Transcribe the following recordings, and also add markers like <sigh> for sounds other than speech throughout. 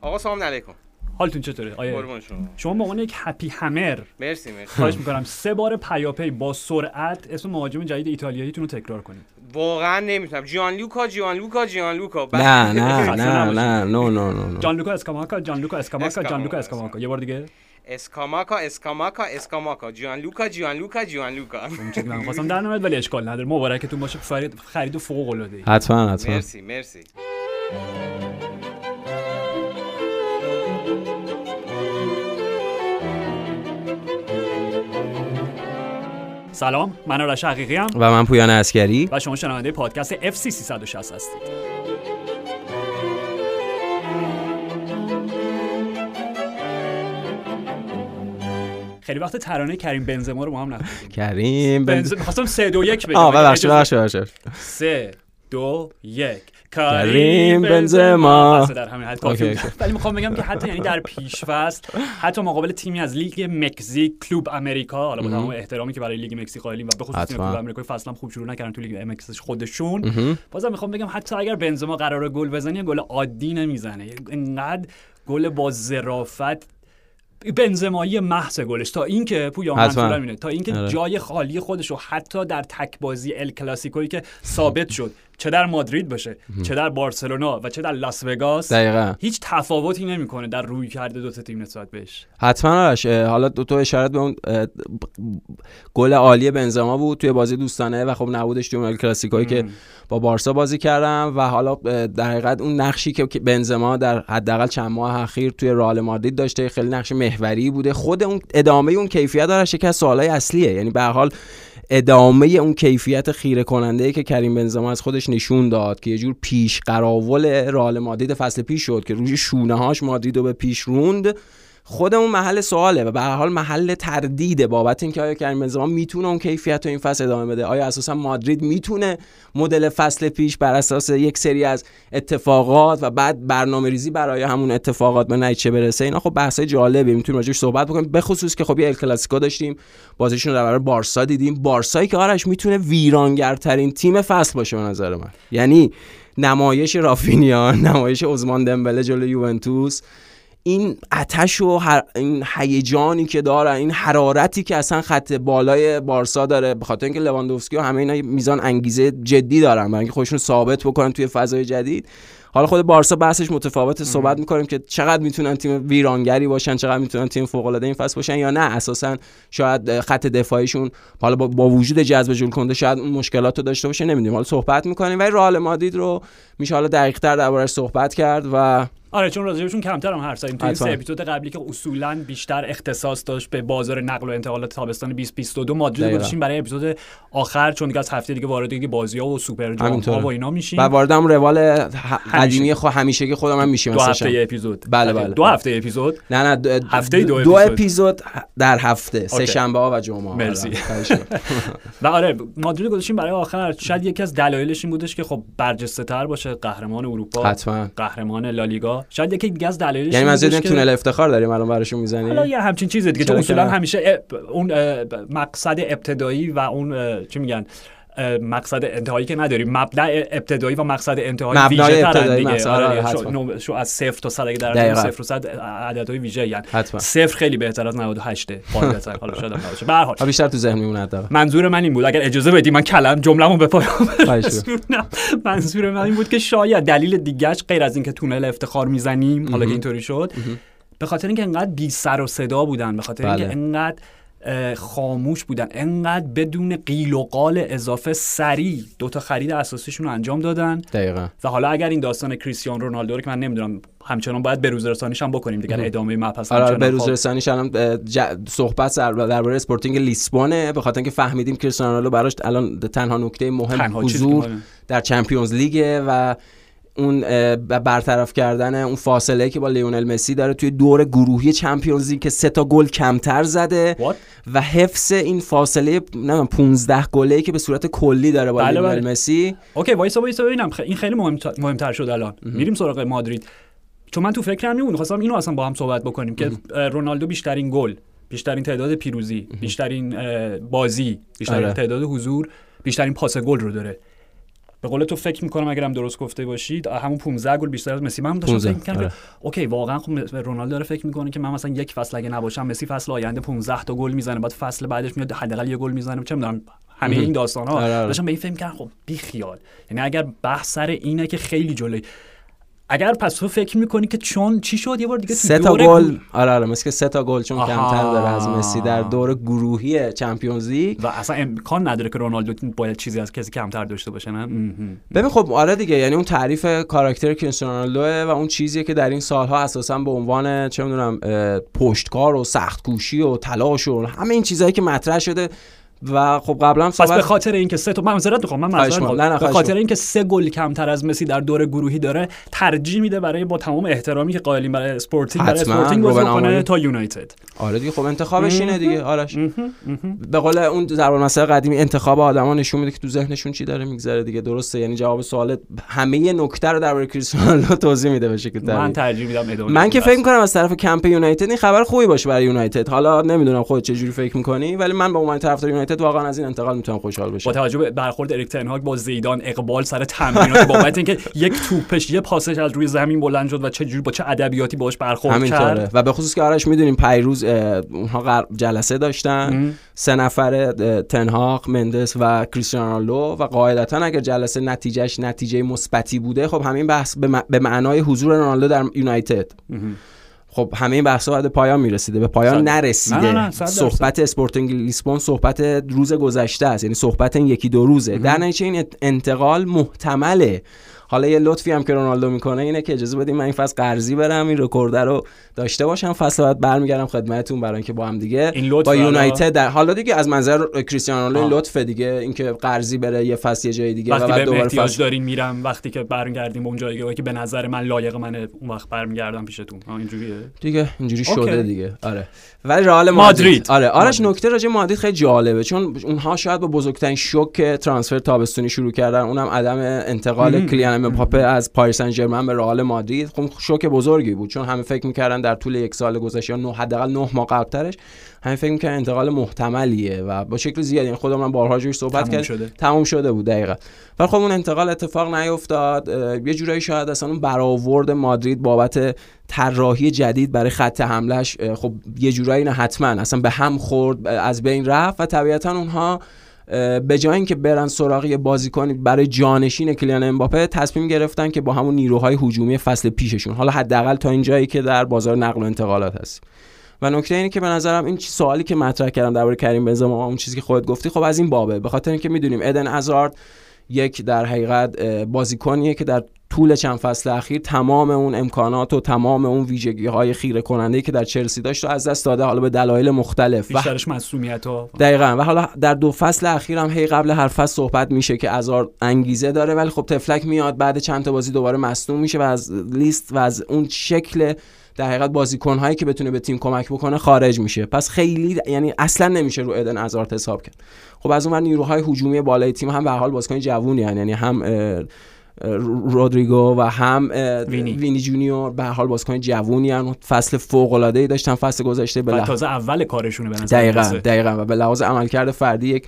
آقا سلام علیکم. حالتون چطوره؟ آقا قربون شما. شما به عنوان یک happy Hammer مرسی مرسی. خواهش می‌کنم. سه بار پیاپی با سرعت اسم مهاجم جدید ایتالیاییتون رو تکرار کنید. واقعا نمی‌تونم جیان لوکا جیان لوکا جیان لوکا نه نه نه نباشید. نه. no no no no. جان لوکا اسکاماکا جان لوکا اسکاماکا. جان لوکا اسکاماکا. یه بار دیگه. اسکاماکا اسکاماکا اسکاماکا. جیان لوکا جیان لوکا جیان لوکا که من خواستم در نمیاد ولی اشکال نداره. مبارکتون باشه. خرید خرید فوق العاده ای. حتما حتما. مرسی مرسی. سلام من آرش حقیقی ام. و من پویان اسکری و شما شنونده پادکست FC 360 هستید. خیلی وقت ترانه کریم بنزما رو با هم نخوندیم. کریم بنز... بنزما خواستم سه دو یک بگم آه ببخشید ببخشید ببخشید. سه دو یک. کریم بنزما. در همین حد کافی. ولی می‌خوام بگم که حتی یعنی در پیش فصل حتی مقابل تیمی از لیگ مکزیک کلوب امریکا حالا با تمام احترامی که برای لیگ مکزیک قائلیم و به خصوص تیم. کلوب امریکای فصل هم خوب شروع نکردن تو لیگ مکزیک خودشون بازم می‌خوام بگم حتی اگر بنزما قرار گل بزنه گل عادی نمی‌زنه انقدر گل با ظرافت بنزمایی محض گلش تا اینکه پویا. منظورم اینه تا اینکه آره. جای خالی خودش رو حتی در تک بازی ال کلاسیکویی که ثابت شد چه در مادرید باشه چه در بارسلونا و چه در لاس وگاس دقیقا. هیچ تفاوتی نمی‌کنه در رویکرد دو تا تیم نسبت بهش. حتما آرش حالا دو تو اشارت به اون گل عالی بنزما بود توی بازی دوستانه و خب نبودش توی کلاسیکایی که با بارسا بازی کردم و حالا در حقیقت اون نقشی که بنزما در حداقل چند ماه اخیر توی رئال مادرید داشته خیلی نقش محوری بوده. خود اون ادامه اون کیفیت داره از سوالای اصلیه. یعنی به حال ادامه اون کیفیت خیره کننده ای که کریم بنزما از خودش نشون داد که یه جور پیش قراول رئال مادرید فصل پیش شد که روی شونه هاش مادرید رو به پیش روند. خود اون محل سواله و به هر حال محل تردیده بابت اینکه آیا کریم بنزما می‌تونه اون کیفیت رو این فصل ادامه بده؟ آیا اساسا مادرید می‌تونه مدل فصل پیش بر اساس یک سری از اتفاقات و بعد برنامه ریزی برای همون اتفاقات به نتیجه برسه؟ اینا خب بحث جالبی می‌تونیم راجعش صحبت بکنیم. به خصوص که خب یه ال کلاسیکو داشتیم بازیشون رو برابر بارسا دیدیم. بارسایی که آرش می‌تونه ویرانگرترین تیم فصل باشه به نظر من. یعنی نمایش رافینیا نمایش عثمان دمبله جلوی یوونتوس. این آتش و هر... این هیجانی که داره این حرارتی که اصلا خط بالای بارسا داره به خاطر اینکه لواندوفسکی و همه اینا میزان انگیزه جدی دارن برای اینکه خودشون ثابت بکنن توی فضای جدید. حالا خود بارسا بحثش متفاوت صحبت می‌کنیم که چقدر می‌تونن تیم ویرانگری باشن چقدر می‌تونن تیم فوق العاده این فصل باشن یا نه. اساسا شاید خط دفاعیشون حالا با, با وجود جذب جول کنده شاید اون مشکلات رو داشته باشه نمی‌دونیم. حالا صحبت می‌کنیم. ولی رئال مادرید رو میشه حالا دقیق‌تر دربارش صحبت کرد و آره چون راجبشون کمتر هم حرف زدیم توی حتما. سه اپیزود قبلی که اصولا بیشتر اختصاص داشت به بازار نقل و انتقالات تابستان 2022 مادرید. گذاشتیم برای اپیزود آخر چون دیگه از هفته دیگه وارد دیگه بازی‌ها و سوپر جام. ها و اینا میشیم و وارد هم روال قدیمی خود همیشگی خودم هم میشیم دو هفته یه اپیزود بله، بله. دو هفته اپیزود نه نه دو, هفته دو دو اپیزود. در هفته سه. شنبه ها و جمعه ها. مرسی. آره،. <laughs> و آره مادرید گذاشتیم برای آخر شاید یکی از دلایلش این بودش که خب برجسته تر باشه قهرمان اروپا قهرمان لالیگا شاید یکی دیگه از دلایلش یعنی این که- تونل افتخار داریم الان براشون حالا می‌زنی یه همچین چیز دیگه چون اصولا؟ همیشه اون مقصد ابتدایی و اون چی میگن مقصد انتهایی که نداریم مبدا ابتدایی و مقصد انتهایی مبنای ویژه ابتدایی، دیگه. مقصد، آره آره، دیگه. شو, حتما. شو از صفر تا صد اگه در. صفر و صد عددهای ویژه یعنی صفر خیلی بهتر از 98 قاعدتا <laughs> حالا شاید هم نباشه. به هر حال. بیشتر تو ذهن میمونه منظور من این بود. اگر اجازه بدی من کلم جمله‌مو به پایان منظور من این بود که شاید دلیل دیگهش غیر از اینکه تونل افتخار می‌زنیم حالا که اینطوری شد به خاطر اینکه انقدر بی سر و صدا بودن به خاطر اینکه بله. انقدر خاموش بودن. انقدر بدون قیل و قال اضافه سریع دو تا خرید اساسیشون رو انجام دادن. دقیقا. و حالا اگر این داستان کریستیانو رونالدو رو که من نمی‌دونم همچنان باید به رسانیش هم بکنیم دیگه ادامه مبحث آره به. رسانیش الان ج- صحبت در- درباره اسپورتینگ لیسبونه. به خاطر اینکه فهمیدیم کریستیانو رونالدو براش الان تنها نکته مهم تنها حضور. در چمپیونز لیگه و اون برطرف کردن اون فاصله که با لیونل مسی داره توی دور گروهی چمپیونز لیگ که سه تا گل کمتر زده. What؟ و حفظ این فاصله نه 15 گله که به صورت کلی داره با بله، لیونل بله. مسی. okay وایسا وایسا ببینم. این خیلی مهم مهمتر شد الان. میریم سراغ مادرید. چون من تو فکرم میمونه خواستم اینو اصلا با هم صحبت بکنیم که رونالدو بیشترین گل بیشترین تعداد پیروزی بیشترین بازی بیشترین آره. تعداد حضور بیشترین پاس گل رو داره. به قول تو فکر می‌کنم اگرم درست گفته باشید همون 15 گل بیشتر از مسی. من داشتم 15 فکر می‌کردم آره. اوکی واقعا خب رونالدو داره فکر می‌کنه که من مثلا یک فصل اگه نباشم مسی فصل آینده 15 تا گل می‌زنه بعد فصل بعدش میاد حداقل یه گل می‌زنه. چه می‌دونم همه این داستان ها آره، آره. داشتم به این فکر کردم خب بی خیال یعنی اگر بحث سر اینه که خیلی جلوی اگر پس تو فکر می‌کنی که چون چی شد یه بار دیگه تو سه تا گل آره آره مثل که سه تا گل چون آها. کمتر داره از مسی در دور گروهی چمپیونز لیگ و اصلا امکان نداره که رونالدو باید چیزی از کسی کمتر داشته باشه نه. ببین خب آره دیگه یعنی اون تعریف کاراکتر کریستیانو رونالدو و اون چیزیه که در این سالها اساسا به عنوان چه می‌دونم پشتکار و سخت کوشی و تلاش و همه این چیزهایی که مطرح شده و خب قبلا هم پس به صحبت خاطر اینکه سه تا من معذرت می‌خوام من معذرت به خاطر. اینکه سه گل کمتر از مسی در دور گروهی داره ترجیح میده برای با تمام احترامی که قائلیم برای اسپورتینگ برای. اسپورتینگ بازی کنه. تا یونایتد آره دیگه خب انتخابش اینه دیگه آرش به قول اون ضرب المثل قدیمی انتخاب آدما نشون میده که تو ذهنشون چی داره میگذره دیگه درسته یعنی جواب سوال همه نکته رو درباره کریستیانو رونالدو توضیح میده به شکل من. ترجیح میدم ادامه من که. فکر می‌کنم از طرف کمپ یونایتد این خبر خوبی باشه برای یونایتد حالا نمی‌دونم خودت چه جوری فکر می‌کنی ولی من به عنوان طرفدار یونایتد واقعا از این انتقال می‌تونم خوشحال با بشم توجه به برخورد اریک تن‌هاخ با زیدان اقبال سر تمرینات بابت اینکه یک توپش یه پاسش از روی زمین بلند شد و چه جوری با چه ادبیاتی باش برخورد همینطوره کرد. و به خصوص که آرش می‌دونیم پیروز اونها جلسه داشتن. سه نفر تن‌هاخ مندس و کریستیانو رونالدو و قاعدتا اگر جلسه نتیجهش نتیجه مثبتی بوده خب همین بحث به معنای حضور رونالدو در یونایتد. خب همه این بحث به پایان می‌رسیده به پایان صد- نرسیده. نه، نه، نه، صد درصد. صحبت اسپورتینگ لیسبون صحبت روز گذشته است یعنی صحبت این یکی دو روزه. در نتیجه این انتقال محتمله. حالا یه لطفی هم که رونالدو می‌کنه اینه که اجازه بدیم من این فصل قرضی برم این رکورد رو داشته باشم. فصل بعد برمیگردم خدمتتون برای اینکه با هم دیگه این لطف با یونایتد در حالا دیگه از منظر کریستیانو رونالدو. لطفه دیگه اینکه قرضی بره یه فصل یه جای دیگه و وقتی بعد به دوباره فصل دارین میرم وقتی که برمیگردیم به اون جایگاهی که به نظر من لایق منه اون وقت برمیگردم پیشتون. اینجوریه؟ دیگه اینجوری. شده دیگه. آره. ولی رئال مادرید. مادرید. آره آرش. نکته راجع به مادرید خیلی جالبه چون اونها شاید با بزرگترین شوک ترانسفر تابستونی شروع کردن. اونم عدم انتقال کلیان امباپه از پاریس سن ژرمن به رئال مادرید. خب شوک بزرگی بود چون همه فکر می‌کردن در طول یک سال گذشته یا نه حداقل نه ماه قبلترش همه فکر می‌کردن انتقال محتملیه و با شکل زیادی. یعنی خودم من بارها جوش صحبت شده. تموم شده بود دقیقا. ولی خب اون انتقال اتفاق نیفتاد. یه جورایی شاید اصلا اون برآورد مادرید بابت طراحی جدید برای خط حملش اه، خب یه جورایی نه حتما اصلا به هم خورد از بین رفت و طبیعتا اونها به جای اینکه برن سراغ یه بازیکن برای جانشین کلیان امباپه تصمیم گرفتن که با همون نیروهای هجومی فصل پیششون حالا حداقل تا این جایی که در بازار نقل و انتقالات هست. و نکته اینه که به نظرم این سوالی که مطرح کردم درباره کریم بنزما اون چیزی که خودت گفتی خب از این بابه. به خاطر اینکه می‌دونیم ادن ازارد یک در حقیقت بازیکنیه که در طول چند فصل اخیر تمام اون امکانات و تمام اون ویژگی های خیره کننده که در چلسی داشت رو از دست داده حالا به دلایل مختلف. و بیشترش مسئولیت ها. دقیقا. و حالا در دو فصل اخیر هم هی قبل هر فصل صحبت میشه که ازار انگیزه داره ولی خب تفلک میاد بعد چند تا بازی دوباره مصدوم میشه و از لیست و از اون شکل در حقیقت بازیکن هایی که بتونه به تیم کمک بکنه خارج میشه. پس خیلی یعنی اصلا نمیشه رو ادن ازارت حساب کرد. خب از اون نیروهای هجومی بالای تیم هم به حال بازیکن جوونی هن. یعنی هم رودریگو و هم وینی. وینی جونیور به هر حال بازیکن جوونی هن. فصل فوق العاده ای داشتن فصل گذشته به تازه اول کارشونه به نظر دقیقا. دقیقا و به لحاظ عملکرد فردی یک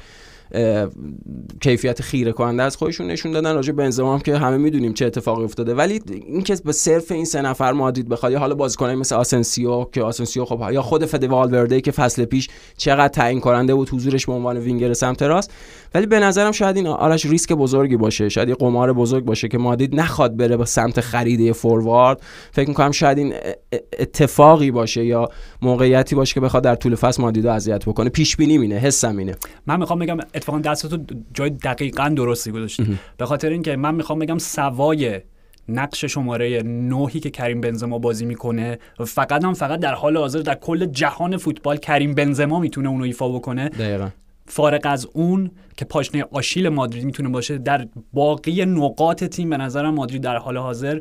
کیفیت خیره کننده از خودشون نشون دادن. راجع به بنزما هم که همه می‌دونیم چه اتفاقی افتاده. ولی اینکه به صرف این سه نفر مادرید بخواد یا حالا بازیکنایی مثل آسنسیو که آسنسیو خب یا خود فد والورده که فصل پیش چقدر تعیین کننده بود حضورش به عنوان وینگر سمت راست. ولی به نظرم شاید این آرش ریسک بزرگی باشه شاید یه قمار بزرگ باشه که مادرید نخواد بره به سمت خرید فوروارد. فکر می‌کنم شاید این اتفاقی باشه یا موقعیتی باشه که بخواد در طول فصل مادرید رو اذیت بکنه. پیش بینی مینه حسم من می‌خوام بگم اتفاقا دستتو جای دقیقا درستی گذاشتی. به خاطر اینکه من می‌خوام بگم سوای نقش شماره نوهی که کریم بنزما بازی می‌کنه و فقط هم فقط در حال حاضر در کل جهان فوتبال کریم بنزما می‌تونه اونو ایفا بکنه. دقیقا. فارق از اون که پاشنه آشیل مادرید می‌تونه باشه در باقی نقاط تیم به نظرم مادرید در حال حاضر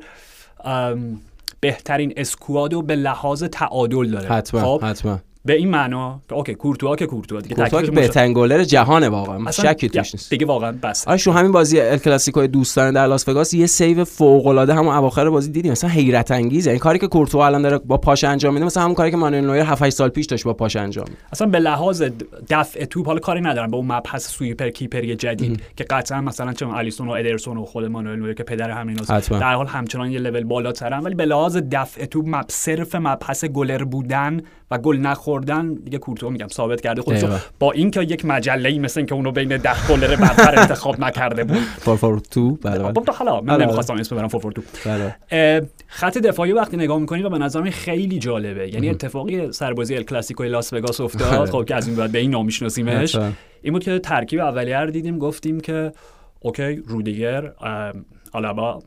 بهترین اسکواد و به لحاظ تعادل داره. حتما خب؟ حتما. به این معنا که اوکی کورتوا که کورتوا دیگه کورتوا که بهترین گلر جهانه واقعا. شکی توش نیست. دیگه واقعا بس. آره تو همین بازی ال کلاسیکو دوستانه در لاس وگاس یه سیو فوق العاده همون اواخر بازی دیدیم. مثلا حیرت انگیزه. این کاری که کورتوا الان داره با پاش انجام میده مثلا همون کاری که مانوئل نویر 7 8 سال پیش داشت با پاش انجام میده. اصلا به لحاظ دفع توپ حالا کاری ندارم. به اون مبحث سویپر کیپری جدید که قطعا مثلا چون الیسون و ادرسون و خود مانوئل نویر که پدر حتما. در حال همچنان یه لول بالاترن. ولی به لحاظ دفع توپ مب صرف مبحث گلر بودن و گل نخوردن دیگه کورتوا میگم ثابت کرده خودش دقیقاً. با اینکه یک مجله ای مثل اینکه اونو بین ده گلر برتر انتخاب نکرده بود. <laughs> 442 بله بله. خب حالا من آره. نمی‌خواستم اسم ببرم بله. اه، خط دفاعی وقتی نگاه می‌کنی و به نظرم خیلی جالبه. یعنی اتفاقی سر بازی ال کلاسیکو لاس وگاس افتاد. خب که از این بعد به این نام میشناسیمش. حتما. این بود که ترکیب اولیه رو دیدیم گفتیم که OK رودیگر آلابا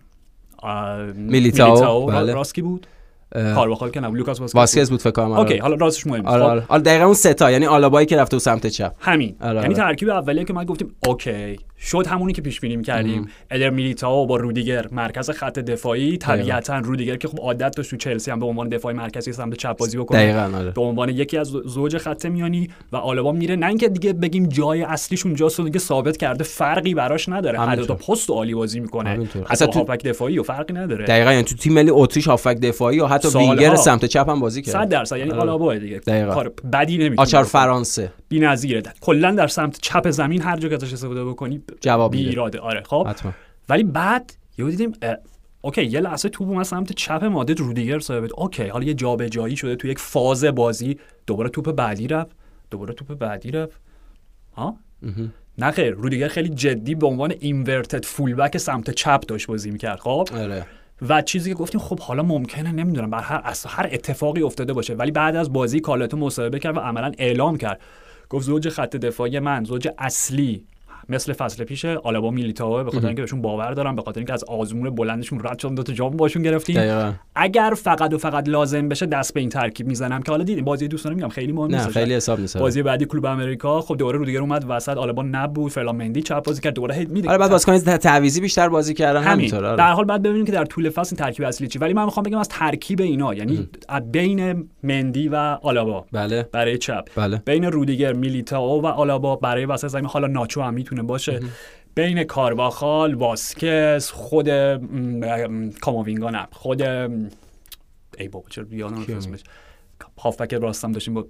میلیتائو، را- بله. راست کی بود. کارواخال که نه لوکاس واسکز واسکز بود. فکر کنم آره. OK حالا راستش مهم. آره خب، آره. آره دقیقاً اون سه تا یعنی آلابایی که رفته و سمت چپ. همین. آره، یعنی آره. ترکیب اولیه که ما گفتیم OK. شد همونی که پیش بینی می‌کردیم ادر میلیتائو با رودیگر مرکز خط دفاعی طبیعتا رودیگر که خب عادت داشت تو چلسی هم به عنوان دفاعی مرکزی سمت چپ بازی بکنه. دقیقاً آره. به عنوان یکی از زوج خط میانی و آلابا میره. نه اینکه دیگه بگیم جای اصلیش اونجاست و دیگه ثابت کرده فرقی براش نداره. هر دو پست عالی بازی می‌کنه. اصلا تو هافبک دفاعی و فرقی نداره. دقیقاً یعنی تو تیم ملی اتریش هافبک دفاعی یا حتی. وینگر سمت چپ هم بازی کرد. 100 درصد. یعنی آره. آلابا دیگه. کار بدی نمی‌تونه آچار فرانسه. بی‌نظیره. کلا در سمت چپ زمین هر جا که ازش استفاده بکنی جواب بی میده. ایراده آره خب. حتما. ولی بعد یهو دیدیم OK یه لحظه توپ اومد سمت چپ مادرید رودیگر ثابت OK حالا یه جابجایی شده تو یک فاز بازی. دوباره توپ بعدی رفت. دوباره توپ بعدی رفت. ها؟ نه خیر رودیگر خیلی جدی به عنوان اینورتد فولبک سمت چپ داشت بازی می‌کرد خب. آره. و چیزی که گفتیم خب حالا ممکنه نمی‌دونم بر هر اصلا هر اتفاقی افتاده باشه. ولی بعد از بازی کالاتو مصاحبه کرد و عملا اعلام کرد. گفت زوج خط دفاعی من زوج اصلی مثل فصل پیش آلابا میلیتائو به خاطر اینکه بهشون باور دارم به خاطر اینکه از آزمون بلندشون رد شدن دو تا جام باشون گرفتیم. دقیقاً. اگر فقط و فقط لازم بشه دست به این ترکیب می‌زنم که حالا دیدیم بازی دوستانه میگم خیلی مهم نیست. خیلی حساب نیست. بازی بعدی کلوب امریکا خب دوباره رودیگر اومد وسط آلابا نبود فرلامندی چپ بازی کرد دوباره هی می‌دید. آره بعد بازیکن تعویضی بیشتر بازی کردن همین. همینطور آره. در حال بعد ببینیم که در طول فصل این ترکیب اصلی چی. ولی من می‌خوام بگم از ترکیب اینا یعنی از بین مندی و آلابا بله. برای چپ. بله. بین رودیگر میلیتائو و آلابا برای وسط زمین حالا ناچو هم می‌تونه باشه. بین کارواخال واسکس خود کاماوینگا نه. خود ای بابا چرا یادم هافبک راستم داشتیم با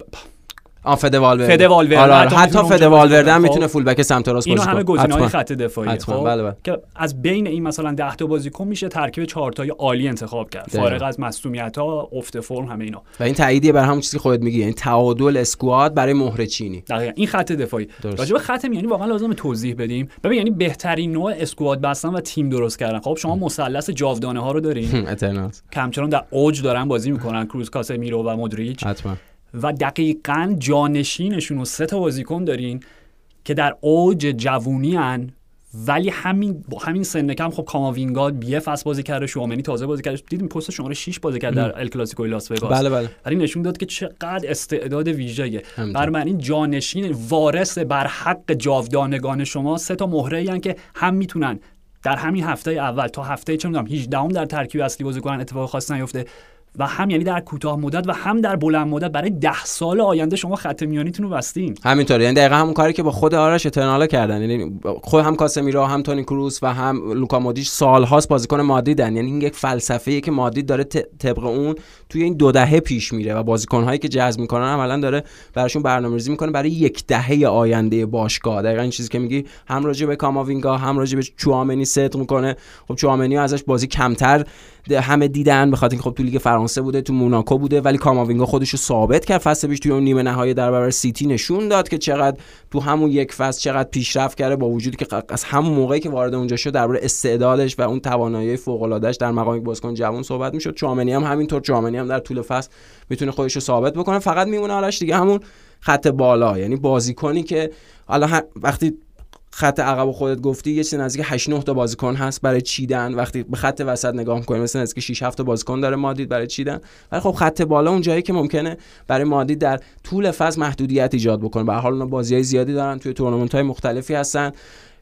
آ فده والورده. فده والورده. آره آره. حتی بازی والورده هم. می‌تونه. فول بک سمت راست اینا بازی همه کنه. گزینه‌های حتما. خط دفاعی خب؟ بله، بله. که از بین این مثلا 10 تا بازیکن میشه ترکیب 4 تای عالی انتخاب کرد. فارغ از مصونیت ها افت فرم همه اینا. و این تاییدیه بر همون چیزی که خودت میگی یعنی تعادل اسکواد برای مهره چینی. دقیقا. این خط دفاعی. راجع به خط میانی واقعا لازم توضیح بدیم. ببین یعنی بهترین نوع اسکواد بستن و تیم درست کردن. خب شما مثلث جاودانه ها رو دارین. <laughs> اترنالز که همچنان در اوج دارن بازی می‌کنن. کروز کاسمیرو و مودریچ. حتما. و دقیقا جانشینشون و سه تا بازیکن دارین که در اوج جوونی هن. ولی همین با همین سن کم خب کاماوینگا یه فصل بازی کرده شوامنی تازه بازی کرده. دیدیم پست شماره 6 بازی کرد در ال کلاسیکو لاس وگاس. بله بله. ولی نشون داد که چقدر استعداد ویژه‌ایه. بر این جانشین وارث بر حق جاودانگان شما سه تا مهره ای که هم می‌تونن در همین هفته اول تا هفته چه می‌دونم 18 هم در ترکیب اصلی بازی کنن اتفاق خاصی نیفته. و هم یعنی در کوتاه مدت و هم در بلند مدت برای ده سال آینده شما خط میانیتون رو بستین. همینطوره. یعنی دقیقا همون کاری که با خود آرش اترنالا کردن. یعنی خود هم کاسمیرو هم تونی کروس و هم لوکا مودیچ سالهاست بازیکن مادریدن یعنی این یک فلسفه‌ایه که مادرید داره طبق اون توی این دو دهه پیش میره و بازیکن‌هایی که جذب می‌کنن عملا داره براشون برنامه‌ریزی می‌کنه برای یک دهه آینده باشگاه. دقیقا این چیزی که میگی هم راجع به کاماوینگا هم راجع به چوامنی صدق می‌کنه. خب چوامنی ازش بازی کمتر همه دیدن به خاطر اینکه خب تو لیگ فرانسه بوده تو موناکو بوده ولی کاماوینگا خودش رو ثابت کرد. فصل پیش توی اون نیمه نهایی در برابر سیتی نشون داد که چقدر تو همون یک فصل چقدر پیشرفت کرده با وجودی که از همون موقعی که وارد اونجا شد درباره استعدادش و اون توانایی فوق العاده‌اش در مقام یک بازیکن جوان صحبت می‌شد. چوامنی هم همینطور. چوامنی هم در طول فصل می‌تونه خودش رو ثابت بکنه. فقط میمونه آرش دیگه همون خط بالا. یعنی بازیکنی که حالا وقتی خط عقب خودت گفتی یه چیز نزدیک 8 9 تا بازیکن هست برای چیدن. وقتی به خط وسط نگاه می‌کنیم مثلا نزدیک 6 7 تا بازیکن داره مادید برای چیدن. ولی خب خط بالا اون جایی که ممکنه برای مادید در طول فصل محدودیت ایجاد بکنه. به هر حال اونا بازیای زیادی دارن توی تورنمنت‌های مختلفی هستن.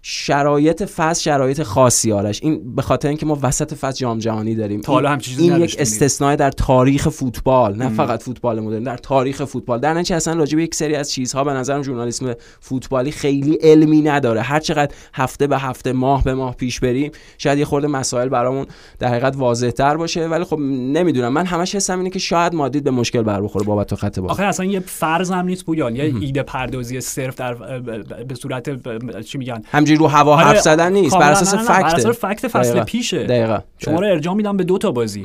شرایط فصل شرایط خاصی آرش. این به خاطر اینکه ما وسط فصل جام جهانی داریم. تا حالا این, این یک. استثناء در تاریخ فوتبال نه فقط فوتبال مدرن در تاریخ فوتبال. در نتیجه اصلا راجع به یک سری از چیزها به نظرم ژورنالیسم فوتبالی خیلی علمی نداره. هر چقدر هفته به هفته ماه به ماه پیش بریم شاید یه خورده مسائل برامون در حقیقت واضح تر باشه. ولی خب نمی‌دونم. من همش حسم اینه که شاید مادید به مشکل بر بخوره بابت خط باز آخه اصلا یه فرض هم نیست پویان. یه ایده پردازی صرف در به صورت چی میگن؟ همجوری رو هوا آره، حرف زدن نیست. بر اساس نه، بر فکت اساس فکت فصل دقیقا. پیشه. دقیقا. شما رو ارجاع میدم به دو تا بازی.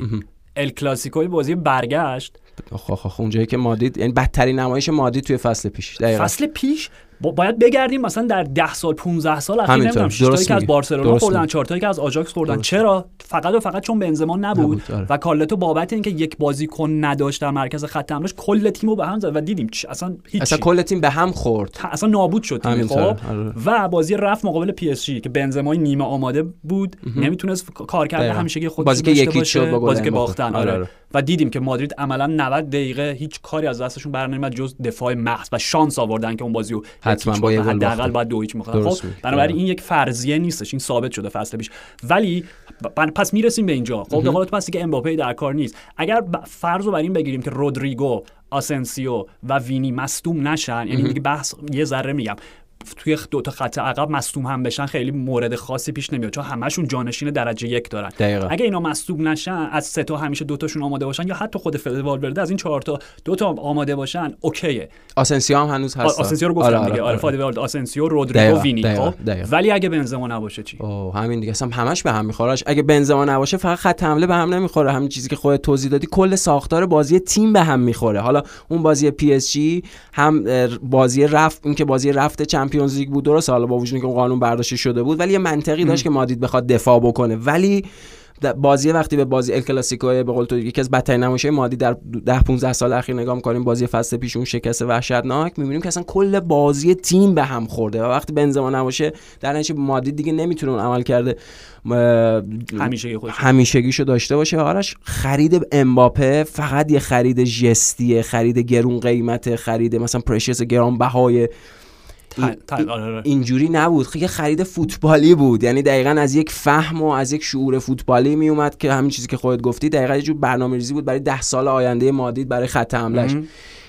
ال کلاسیکو بازی برگشت. آخ آخ آخ، اونجایی که مادرید یعنی بدترین نمایش مادرید توی فصل پیش. دقیقا. فصل پیش با- باید بگردیم مثلا در 10 سال 15 سال اخیر. نمی‌دونم 6 تایی درست که از. بارسلونا خوردن میگی. 4 تایی که از آژاکس خوردن چرا فقط و فقط چون بنزما نبود, نبود، آره. و کارلتو بابت اینکه یک بازیکن نداشت در مرکز خط حملهش کل تیمو به هم زد و دیدیم چ- اصلا هیچ اصلا کل تیم به هم خورد اصلا نابود شد تیم خب آره. و بازی رفت مقابل پی اس جی که بنزمای نیمه آماده بود نمی‌تونست کار کرده. همیشگی خودش بازی که یکی. شد بازی که. باختن آره، آره. آره. و دیدیم که مادرید عملا 90 دقیقه هیچ کاری از دستشون بر نمیاد جز دفاع محض و شانس آوردن که اون بازی رو حتما با یه. گل حداقل. باید دو هیچ می‌خوردن. درست خب. بنابراین. این یک فرضیه نیستش این ثابت شده فصل پیش ولی پس می‌رسیم به اینجا خب به تو پس دیگه امباپه در کار نیست اگر فرض رو بر این بگیریم که رودریگو آسنسیو و وینی مصدوم نشن یعنی دیگه بحث یه ذره میگم توی دو تا خط عقب مصدوم هم بشن خیلی مورد خاصی پیش نمیاد چون همشون جانشین درجه یک دارن. دقیقاً. اگه اینا مصدوم نشن از سه تا همیشه دو تاشون آماده باشن یا حتی خود فدر والورده از این چهار تا دو تا آماده باشن OK ـه. آسنسیو هم هنوز هست آسنسیو رو گفتم دیگه. آره. فده والورده آسنسیو رودریگو وینی دقیقاً، خب؟ دقیقاً. ولی اگه بنزما نباشه چی؟ اوه همین دیگه. اصلا همش به هم میخورهش اگه بنزما نباشه فقط خط حمله به هم نمی‌خوره. همین چیزی که خودت توضیح دادی کل ساختار بازی تیم به هم می‌خوره. حالا اون بازی پی اس جی هم بازی رفت این که بازی رفت Champions League بود. درست حالا با وجود اینکه اون قانون برداشته شده بود ولی یه منطقی داشت که مادرید بخواد دفاع بکنه. ولی بازی وقتی به بازی ال کلاسیکو به قول تو یکی از بدترین نمایش‌های مادی در 10 15 سال اخیر نگاه می‌کنیم بازی فصل پیش اون شکست وحشتناک می‌بینیم که اصلا کل بازی تیم به هم خورده و وقتی بنزما نباشه در نتیجه مادی دیگه نمی‌تونه اون عمل کرده همیشه خودش. همیشگیشو داشته باشه آرش خرید امباپه فقط یه خرید جستیه خرید گرون قیمت خرید مثلا پرشس گران بهای اینجوری نبود. خیلی خرید فوتبالی بود. یعنی دقیقا از یک فهم و از یک شعور فوتبالی می اومد که همین چیزی که خودت گفتی. دقیقا یه جور برنامه ریزی بود برای ده سال آینده مادید برای خط حملش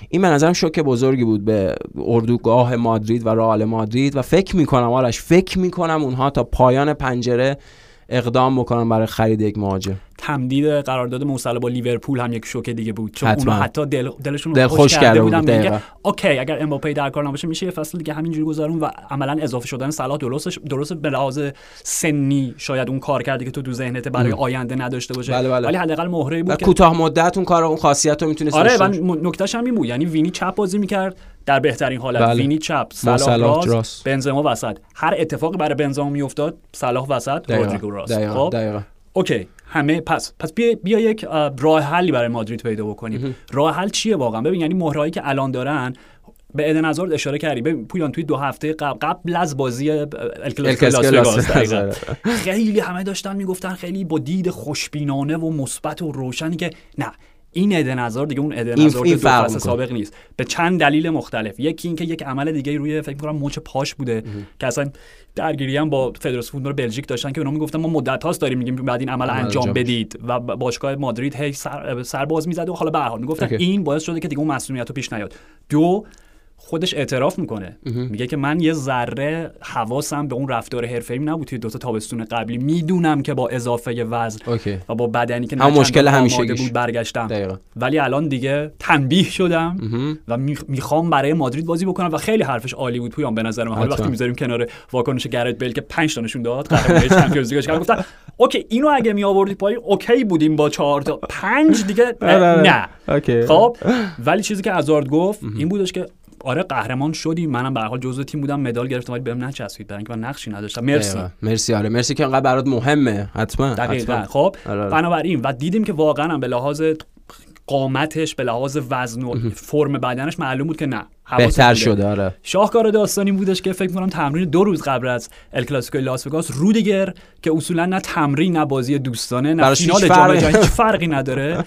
این به نظرم شوک بزرگی بود به اردوگاه مادرید و رئال مادرید و فکر می‌کنم آرش فکر می‌کنم اونها تا پایان پنجره اقدام بکنن برای خرید یک مهاجم. تمدید قرارداد موصله با لیورپول هم یک شوکه دیگه بود. چون حتما. اونا حتی دل دلشون دل خوش خوش کرده بودن. دقیقا. اوکی اگر امباپه در کار نباشه میشه یه فصل دیگه همینجوری گذرون و عملا اضافه شدن صلاح درستش درست به لحاظ سنی شاید اون کار کرده که تو تو ذهنت برای آینده نداشته باشه. بله، بله. ولی حداقل مهره بود که کوتاه مدت اون کار اون خاصیت رو می‌تونست آره و نکتهش هم این بود. یعنی وینی چپ بازی می‌کرد. در بهترین حالت. بله. وینی چپ صلاح راست راست. بنزما وسط. هر اتفاقی برای بنزما میافتاد صلاح وسط رودریگو راست. دقیقاً، خب؟ دقیقاً. اوکی. همه پس پس بیا, بیا یک اه، راه حلی برای مادرید پیدا بکنیم. راه حل چیه واقعا؟ ببین یعنی مهرهایی که الان دارن به ادن هازارد اشاره کردی. ببین پویان توی دو هفته قبل, قبل از بازی الکلاسیکو. وگاس، <laughs> خیلی همه داشتن می‌گفتن خیلی با دید خوشبینانه و مثبت و روشنی که نه. این ادن هازارد دیگه اون این- هازارد این فصل. سابق نیست. به چند دلیل مختلف. یکی اینکه یک عمل دیگه روی فکر می‌کنم مچ پاش بوده که اصلا درگیری هم با فدراسیون فوتبال بلژیک داشتن که اونا می‌گفتن ما مدت هاست داریم میگیم بعد این عمل عمل انجام بدید و باشگاه مادرید هی سر, سر باز می‌زد و حالا به هر حال می‌گفتن. این باعث شده که دیگه اون مسئولیت رو پیش نیاد. دو خودش اعتراف می‌کنه میگه که من یه ذره حواسم به اون رفتار حرفه‌ای نبود توی دو تا تابستون قبلی می‌دونم که با اضافه وزن اوکی و با بدنی که نه مشکل همیشگیش. بود برگشتم دقیقاً. ولی الان دیگه تنبیه شدم و میخ- می‌خوام برای مادرید بازی بکنم و خیلی حرفش عالی بود پویان به نظر من حالا. وقتی می‌ذاریم کنار واکنش گرت بیل که 5 تا نشون داد قهرمانی Champions League ش گفتم OK اینو اگه می آوردی پای OK بودیم با چهار تا پنج دیگه اه، <laughs> آره، آره. نه. خب ولی چیزی که هازارد گفت این بودش که آره قهرمان شدیم منم به هر حال جزء تیم بودم. مدال گرفتم ولی بهم نچسبید برای اینکه من نقشی نداشتم. مرسی. دقیقاً. مرسی آره. مرسی که انقدر برات مهمه. حتما دقیقا. خب آره، آره. بنابراین و دیدیم که واقعا هم به لحاظ قامتش به لحاظ وزن و فرم بدنش معلوم بود که نه. بهتر. شده آره. شاهکار داستانی بودش که فکر کنم تمرین دو روز قبل از ال کلاسیکو لاس وگاس رودیگر که اصولا نه تمرین نه بازی دوستانه نه فینال جام جهانی هیچ <laughs> فرقی نداره.